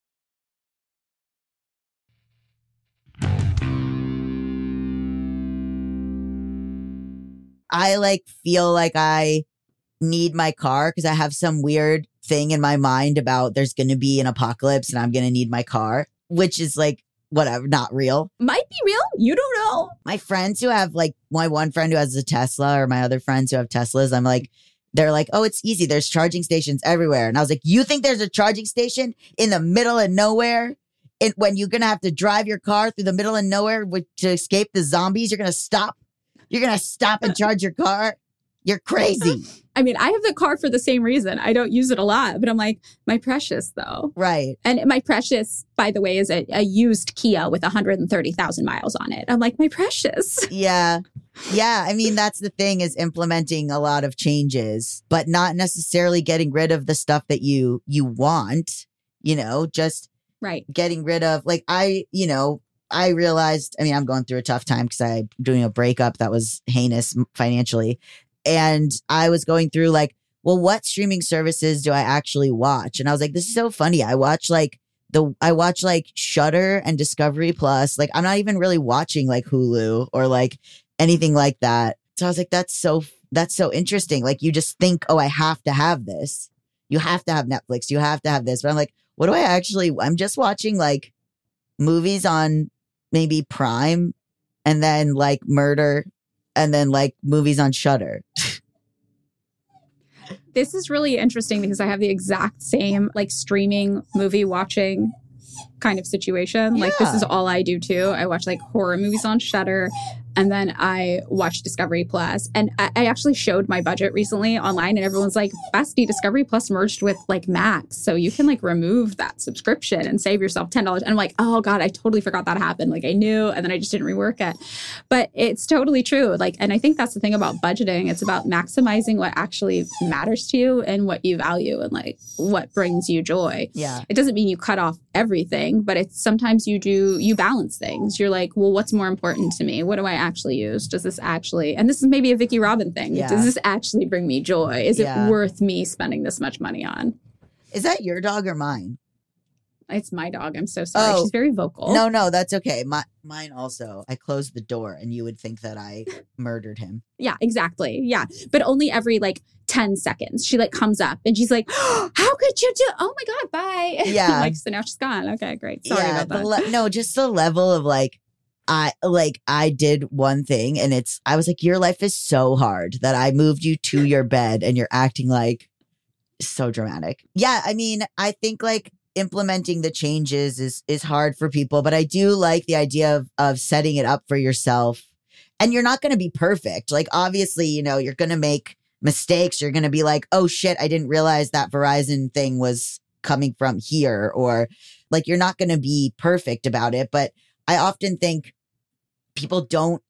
I like feel like I need my car because I have some weird thing in my mind about there's going to be an apocalypse and I'm going to need my car, which is like whatever, not real. Might be real. You don't know. My friends who have like my one friend who has a Tesla or my other friends who have Teslas, I'm like, they're like, oh, it's easy. There's charging stations everywhere. And I was like, you think there's a charging station in the middle of nowhere? And when you're going to have to drive your car through the middle of nowhere with, to escape the zombies, you're going to stop. You're going to stop and charge your car. You're crazy. I mean, I have the car for the same reason. I don't use it a lot, but I'm like, my precious though. right. And my precious, by the way, is a, a used Kia with 130,000 miles on it. I'm like, my precious. Yeah. Yeah. I mean, that's the thing is implementing a lot of changes, but not necessarily getting rid of the stuff that you, you want, you know, just Right. getting rid of like I, you know, I realized, I mean, I'm going through a tough time because I'm doing a breakup that was heinous financially. And I was going through like, well, what streaming services do I actually watch? And I was like, this is so funny. I watch like the, I watch like Shudder and Discovery Plus. Like, I'm not even really watching like Hulu or like anything like that. So I was like, that's so, that's so interesting. Like, you just think, oh, I have to have this. You have to have Netflix. You have to have this. But I'm like, what do I actually, I'm just watching like movies on maybe Prime and then like murder and then like movies on Shudder. this is really interesting because I have the exact same like streaming movie watching kind of situation. Like this is all I do too. I watch like horror movies on Shudder and then I watched Discovery Plus. And I, I actually showed my budget recently online and everyone's like, Bestie, Discovery Plus merged with like Max. So you can like remove that subscription and save yourself $10. And I'm like, oh God, I totally forgot that happened. Like I knew and then I just didn't rework it. But it's totally true. Like, and I think that's the thing about budgeting. It's about maximizing what actually matters to you and what you value and like what brings you joy. Yeah. It doesn't mean you cut off everything, but it's sometimes you do, you balance things. You're like, well, what's more important to me? What do I actually use? Does this actually, and this is maybe a Vicki Robin thing. Yeah. Does this actually bring me joy? Is Yeah. it worth me spending this much money on? Is that your dog or mine? It's my dog. I'm so sorry. Oh. She's very vocal. No, no, that's okay. My, mine also. I closed the door and you would think that I murdered him. Yeah, exactly. Yeah. But only every like 10 seconds. She like comes up and she's like, How could you do? Oh my God, bye. Yeah. like, so now she's gone. Okay, great. Sorry yeah, about the that. le- no, just the level of like I like I did one thing and it's I was like your life is so hard that I moved you to your bed and you're acting like so dramatic. Yeah, I mean, I think like implementing the changes is is hard for people, but I do like the idea of of setting it up for yourself. And you're not going to be perfect. Like obviously, you know, you're going to make mistakes. You're going to be like, "Oh shit, I didn't realize that Verizon thing was coming from here," or like you're not going to be perfect about it. But I often think people don't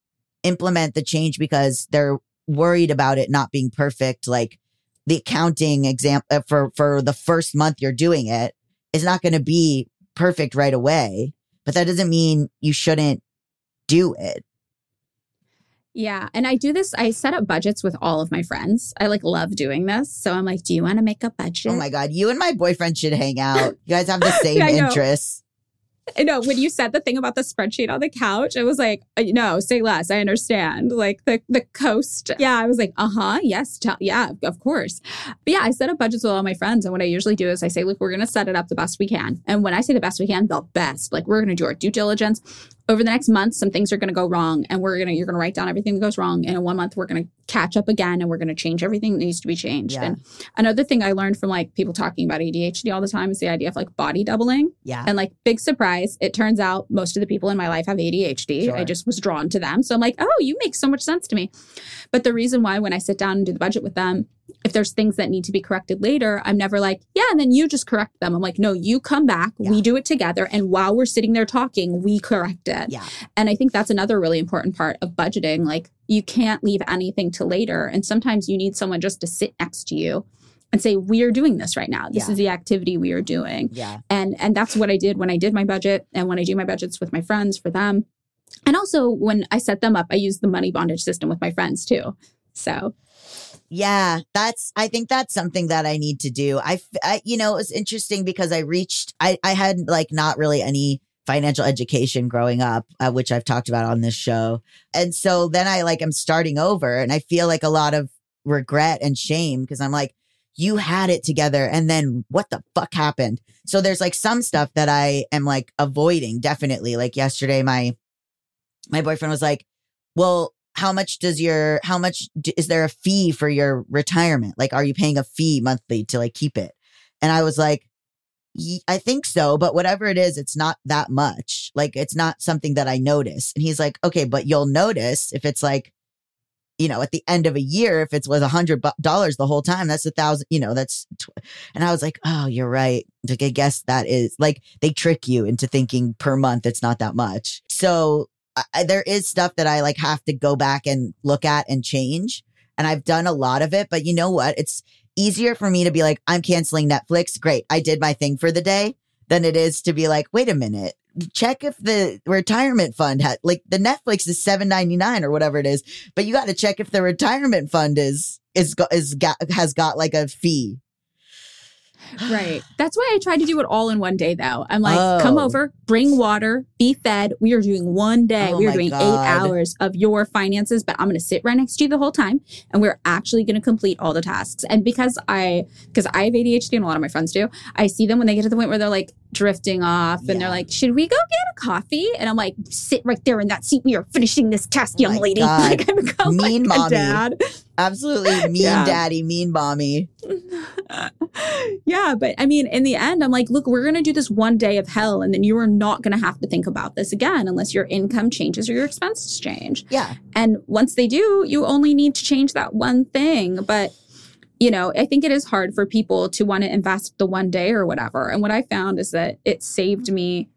implement the change because they're worried about it not being perfect. Like the accounting exam uh, for for the first month you're doing it is not going to be perfect right away. But that doesn't mean you shouldn't do it. Yeah. And I do this, I set up budgets with all of my friends. I like love doing this. So I'm like, Do you want to make a budget? Oh my god, you and my boyfriend should hang out. You guys have the same Yeah, interests. Know when you said the thing about the spreadsheet on the couch, I was like, uh, no, say less. I understand. Like the the coast. Yeah, I was like, uh huh, yes, tell, yeah, of course. But yeah, I set up budgets with all my friends, and what I usually do is I say, look, we're gonna set it up the best we can. And when I say the best we can, the best. Like we're gonna do our due diligence. Over the next month, some things are gonna go wrong, and we're gonna you're gonna write down everything that goes wrong. And in one month, we're gonna catch up again, and we're gonna change everything that needs to be changed. Yeah. And another thing I learned from like people talking about ADHD all the time is the idea of like body doubling. Yeah. And like, big surprise, it turns out most of the people in my life have ADHD. Sure. I just was drawn to them. So I'm like, oh, you make so much sense to me. But the reason why, when I sit down and do the budget with them, if there's things that need to be corrected later, I'm never like, yeah, and then you just correct them. I'm like, no, you come back, Yeah. we do it together. And while we're sitting there talking, we correct it. Yeah. And I think that's another really important part of budgeting. Like, you can't leave anything to later. And sometimes you need someone just to sit next to you and say, we are doing this right now. This Yeah. is the activity we are doing Yeah. and and that's what i did when i did my budget and when i do my budgets with my friends for them and also when i set them up i use the money bondage system with my friends too so Yeah, that's, I think that's something that I need to do. I, I you know, it was interesting because I reached, I, I had like not really any financial education growing up, uh, which I've talked about on this show. And so then I like, I'm starting over and I feel like a lot of regret and shame because I'm like, you had it together and then what the fuck happened? So there's like some stuff that I am like avoiding definitely. Like yesterday, my, my boyfriend was like, well, how much does your how much is there a fee for your retirement? Like are you paying a fee monthly to like keep it? And i was like i think so but whatever it is it's not that much. Like it's not something that i notice. And he's like okay but you'll notice if it's like you know at the end of a year if it was a hundred dollars the whole time that's a thousand you know that's tw- and i was like oh you're right. Like i guess that is like they trick you into thinking per month it's not that much. So I, there is stuff that I like have to go back and look at and change. And I've done a lot of it, but you know what? It's easier for me to be like, I'm canceling Netflix. Great. I did my thing for the day than it is to be like, wait a minute. check if the retirement fund had like the Netflix is seven ninety nine or whatever it is, but you got to check if the retirement fund is is is got has got like a fee. Right. That's why I tried to do it all in one day, though. I'm like, come Oh. over, bring water, be fed. We are doing one day. Oh we are doing God. eight hours of your finances, but I'm going to sit right next to you the whole time, and we're actually going to complete all the tasks. And because I, because I have ADHD and a lot of my friends do, I see them when they get to the point where they're like drifting off, and Yeah. they're like, "Should we go get a coffee?" And I'm like, "Sit right there in that seat. We are finishing this task, oh young Oh my lady." God. Like I become Mean like a mommy. dad. Absolutely mean Yeah. daddy, mean mommy. yeah, but I mean, in the end, I'm like, look, we're going to do this one day of hell, and then you are not going to have to think about this again unless your income changes or your expenses change. Yeah. And once they do, you only need to change that one thing. But, you know, I think it is hard for people to want to invest the one day or whatever. And what I found is that it saved me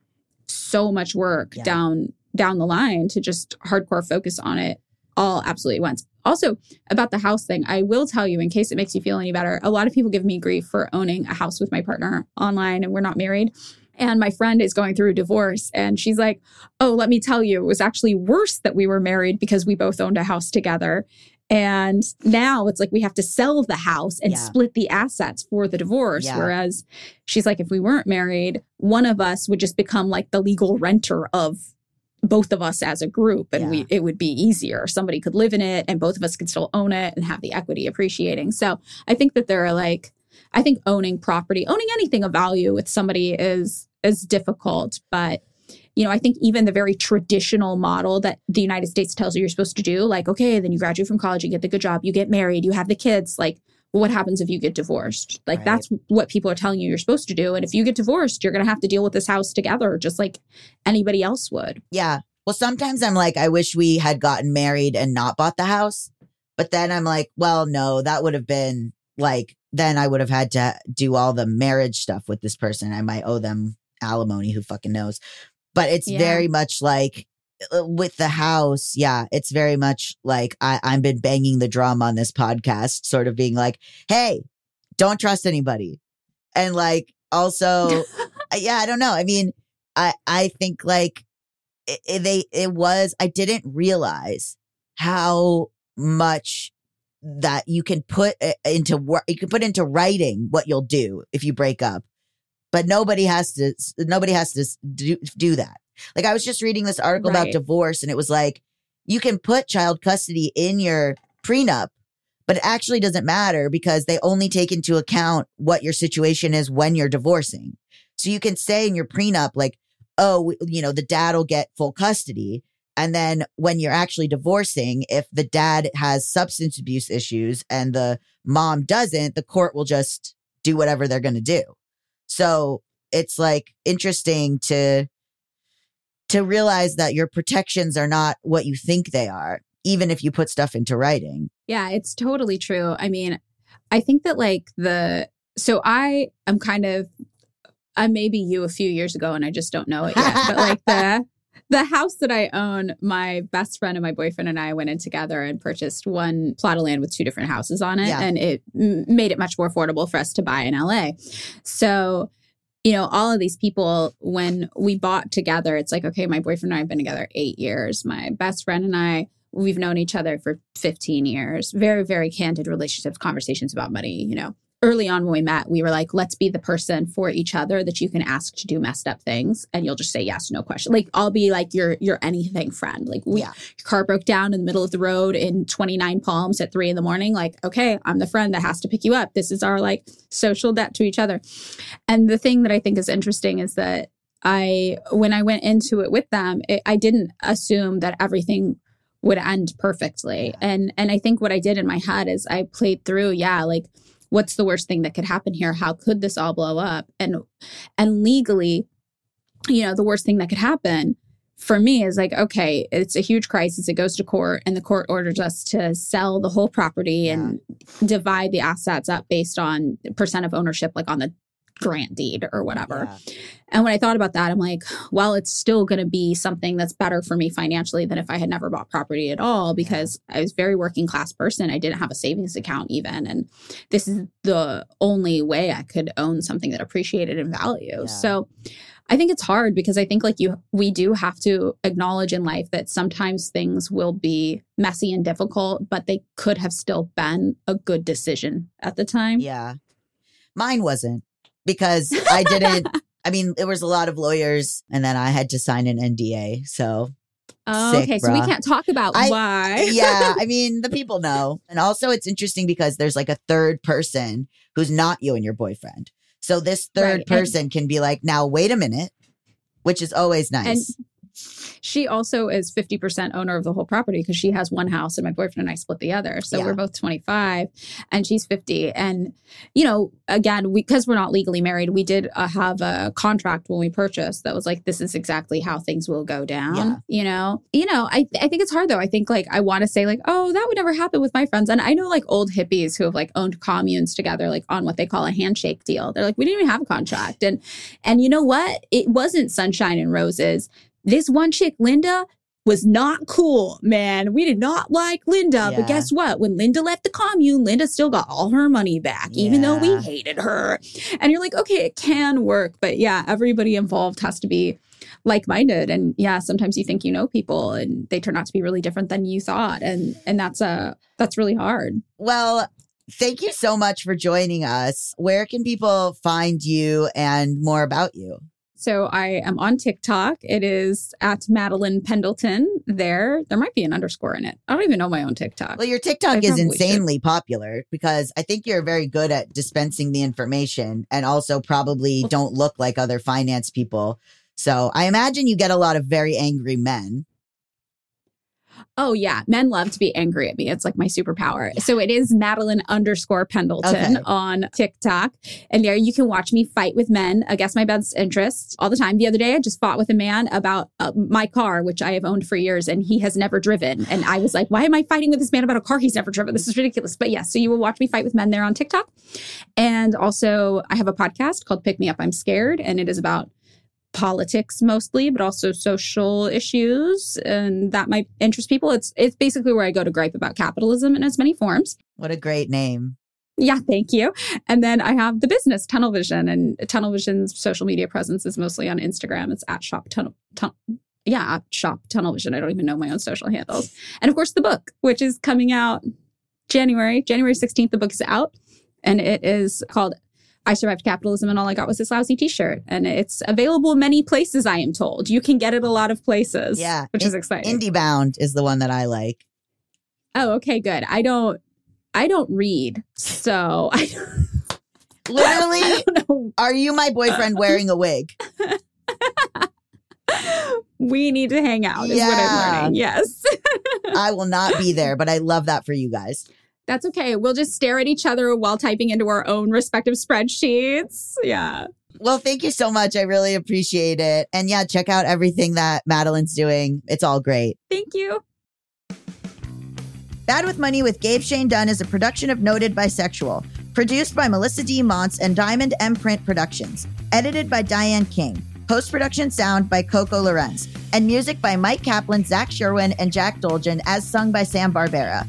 so much work Yeah. down down the line to just hardcore focus on it all absolutely once. Also, about the house thing, I will tell you in case it makes you feel any better. A lot of people give me grief for owning a house with my partner online and we're not married. And my friend is going through a divorce and she's like, Oh, let me tell you, it was actually worse that we were married because we both owned a house together. And now it's like we have to sell the house and Yeah. split the assets for the divorce. Yeah. Whereas she's like, if we weren't married, one of us would just become like the legal renter of both of us as a group and Yeah. we it would be easier somebody could live in it and both of us could still own it and have the equity appreciating so i think that there are like i think owning property owning anything of value with somebody is is difficult but you know i think even the very traditional model that the united states tells you you're supposed to do like okay then you graduate from college you get the good job you get married you have the kids like what happens if you get divorced like Right. that's what people are telling you you're supposed to do and if you get divorced you're going to have to deal with this house together just like anybody else would Yeah. Well, sometimes I'm like, I wish we had gotten married and not bought the house. But then I'm like, well, no, that would have been like, then I would have had to do all the marriage stuff with this person. I might owe them alimony. Who fucking knows? But it's Yeah. very much like uh, with the house. Yeah. It's very much like I, I've been banging the drum on this podcast, sort of being like, hey, don't trust anybody. And like, also, yeah, I don't know. I mean, I, I think like, it, it- they it was I didn't realize how much that you can put into work you can put into writing what you'll do if you break up but nobody has to nobody has to do, do that like i was just reading this article about divorce and it was like you can put child custody in your prenup but it actually doesn't matter because they only take into account what your situation is when you're divorcing so you can say in your prenup like oh, you know, the dad will get full custody. And then when you're actually divorcing, if the dad has substance abuse issues and the mom doesn't, the court will just do whatever they're going to do. So it's like interesting to to realize that your protections are not what you think they are, even if you put stuff into writing. Yeah, it's totally true. I mean, I think that like the so I am kind of I may be you a few years ago and I just don't know it yet. but like the the house that I own, my best friend and my boyfriend and I went in together and purchased one plot of land with two different houses on it, Yeah. and it m- made it much more affordable for us to buy in LA. So, you know, all of these people, when we bought together, it's like, okay, my boyfriend and I have been together eight years. My best friend and I, we've known each other for 15 years. Very, very candid relationships, conversations about money, you know. Early on when we met, we were like, let's be the person for each other that you can ask to do messed up things and you'll just say yes, no question. Like I'll be like your your anything friend. Like we Yeah. your car broke down in the middle of the road in 29 palms at three in the morning. Like, okay, I'm the friend that has to pick you up. This is our like social debt to each other. And the thing that I think is interesting is that I, when I went into it with them, it, I didn't assume that everything would end perfectly. And and I think what I did in my head is I played through, yeah, like what's the worst thing that could happen here? How could this all blow up? And and legally, you know, the worst thing that could happen for me is like, okay, it's a huge crisis. It goes to court, and the court orders us to sell the whole property and divide the assets up based on percent of ownership, like on the grant deed or whatever. Yeah. And when I thought about that, I'm like, well, it's still going to be something that's better for me financially than if I had never bought property at all because I was very working class person. I didn't have a savings account even. And this is the only way I could own something that appreciated in value. Yeah. So I think it's hard because I think like you we do have to acknowledge in life that sometimes things will be messy and difficult, but they could have still been a good decision at the time. Yeah. Mine wasn't because I didn't. I mean, there was a lot of lawyers, and then I had to sign an NDA. So, Oh, Sick, okay, so we can't talk about I- why. yeah, I mean, the people know. And also, it's interesting because there's like a third person who's not you and your boyfriend. So, this third Right, and- person can be like, now, wait a minute, which is always nice. She also is 50% owner of the whole property because she has one house and my boyfriend and I split the other. So Yeah. we're both 25 and she's 50. And, you know, again, because we're not legally married, we did uh, have a contract when we purchased that was like, this is exactly how things will go down. Yeah. You know, you know, I, I think it's hard though. I think like I want to say like, oh, that would never happen with my friends. And I know like old hippies who have like owned communes together, like on what they call a handshake deal. They're like, we didn't even have a contract. And, and you know what? It wasn't sunshine and roses this one chick, Linda, was not cool, man. We did not like Linda. Yeah. But guess what? When Linda left the commune, Linda still got all her money back, even though we hated her. And you're like, okay, it can work. But yeah, everybody involved has to be like minded. And yeah, sometimes you think you know people and they turn out to be really different than you thought. And and that's uh that's really hard. Well, thank you so much for joining us. Where can people find you and more about you? So I am on TikTok. It is at Madeline Pendleton there. There might be an underscore in it. I don't even know my own TikTok. Well, your I TikTok is probably should. insanely popular because I think you're very good at dispensing the information and also probably don't look like other finance people. So I imagine you get a lot of very angry men. Oh yeah, men love to be angry at me. It's like my superpower. So it is Madeline underscore Pendleton Okay. on TikTok, and there you can watch me fight with men against my best interests all the time. The other day, I just fought with a man about uh, my car, which I have owned for years, and he has never driven. And I was like, "Why am I fighting with this man about a car he's never driven? This is ridiculous." But yes, so you will watch me fight with men there on TikTok, and also I have a podcast called Pick Me Up, I'm Scared, and it is about politics mostly, but also social issues, and that might interest people. It's it's basically where I go to gripe about capitalism in its many forms. What a great name. Yeah, thank you. And then I have the business Tunnel Vision, and Tunnel Vision's social media presence is mostly on Instagram. It's at Shop Tunnel. Tun- yeah, at Shop Tunnel Vision. I don't even know my own social handles. And of course, the book, which is coming out January January sixteenth. The book is out, and it is called I survived capitalism and all I got was this lousy t-shirt. And it's available many places, I am told. You can get it a lot of places. Yeah. Which is exciting. IndieBound is the one that I like. oh, okay, good. I don't I don't read. So I Literally, are you my boyfriend wearing a wig? We need to hang out, is what Yeah. I'm learning. Yes. I will not be there, but I love that for you guys. That's okay. We'll just stare at each other while typing into our own respective spreadsheets. Yeah. Well, thank you so much. I really appreciate it. And yeah, check out everything that Madeline's doing. It's all great. Thank you. Bad with Money with Gabe Shane Dunn is a production of Noted Bisexual, produced by Melisa D. Monts and Diamond MPrint Productions, edited by Diane Kang, post production sound by Coco Lorenz, and music by Mike Kaplan, Zach Sherwin, and Jack Dolgen, as sung by Sam Barbera.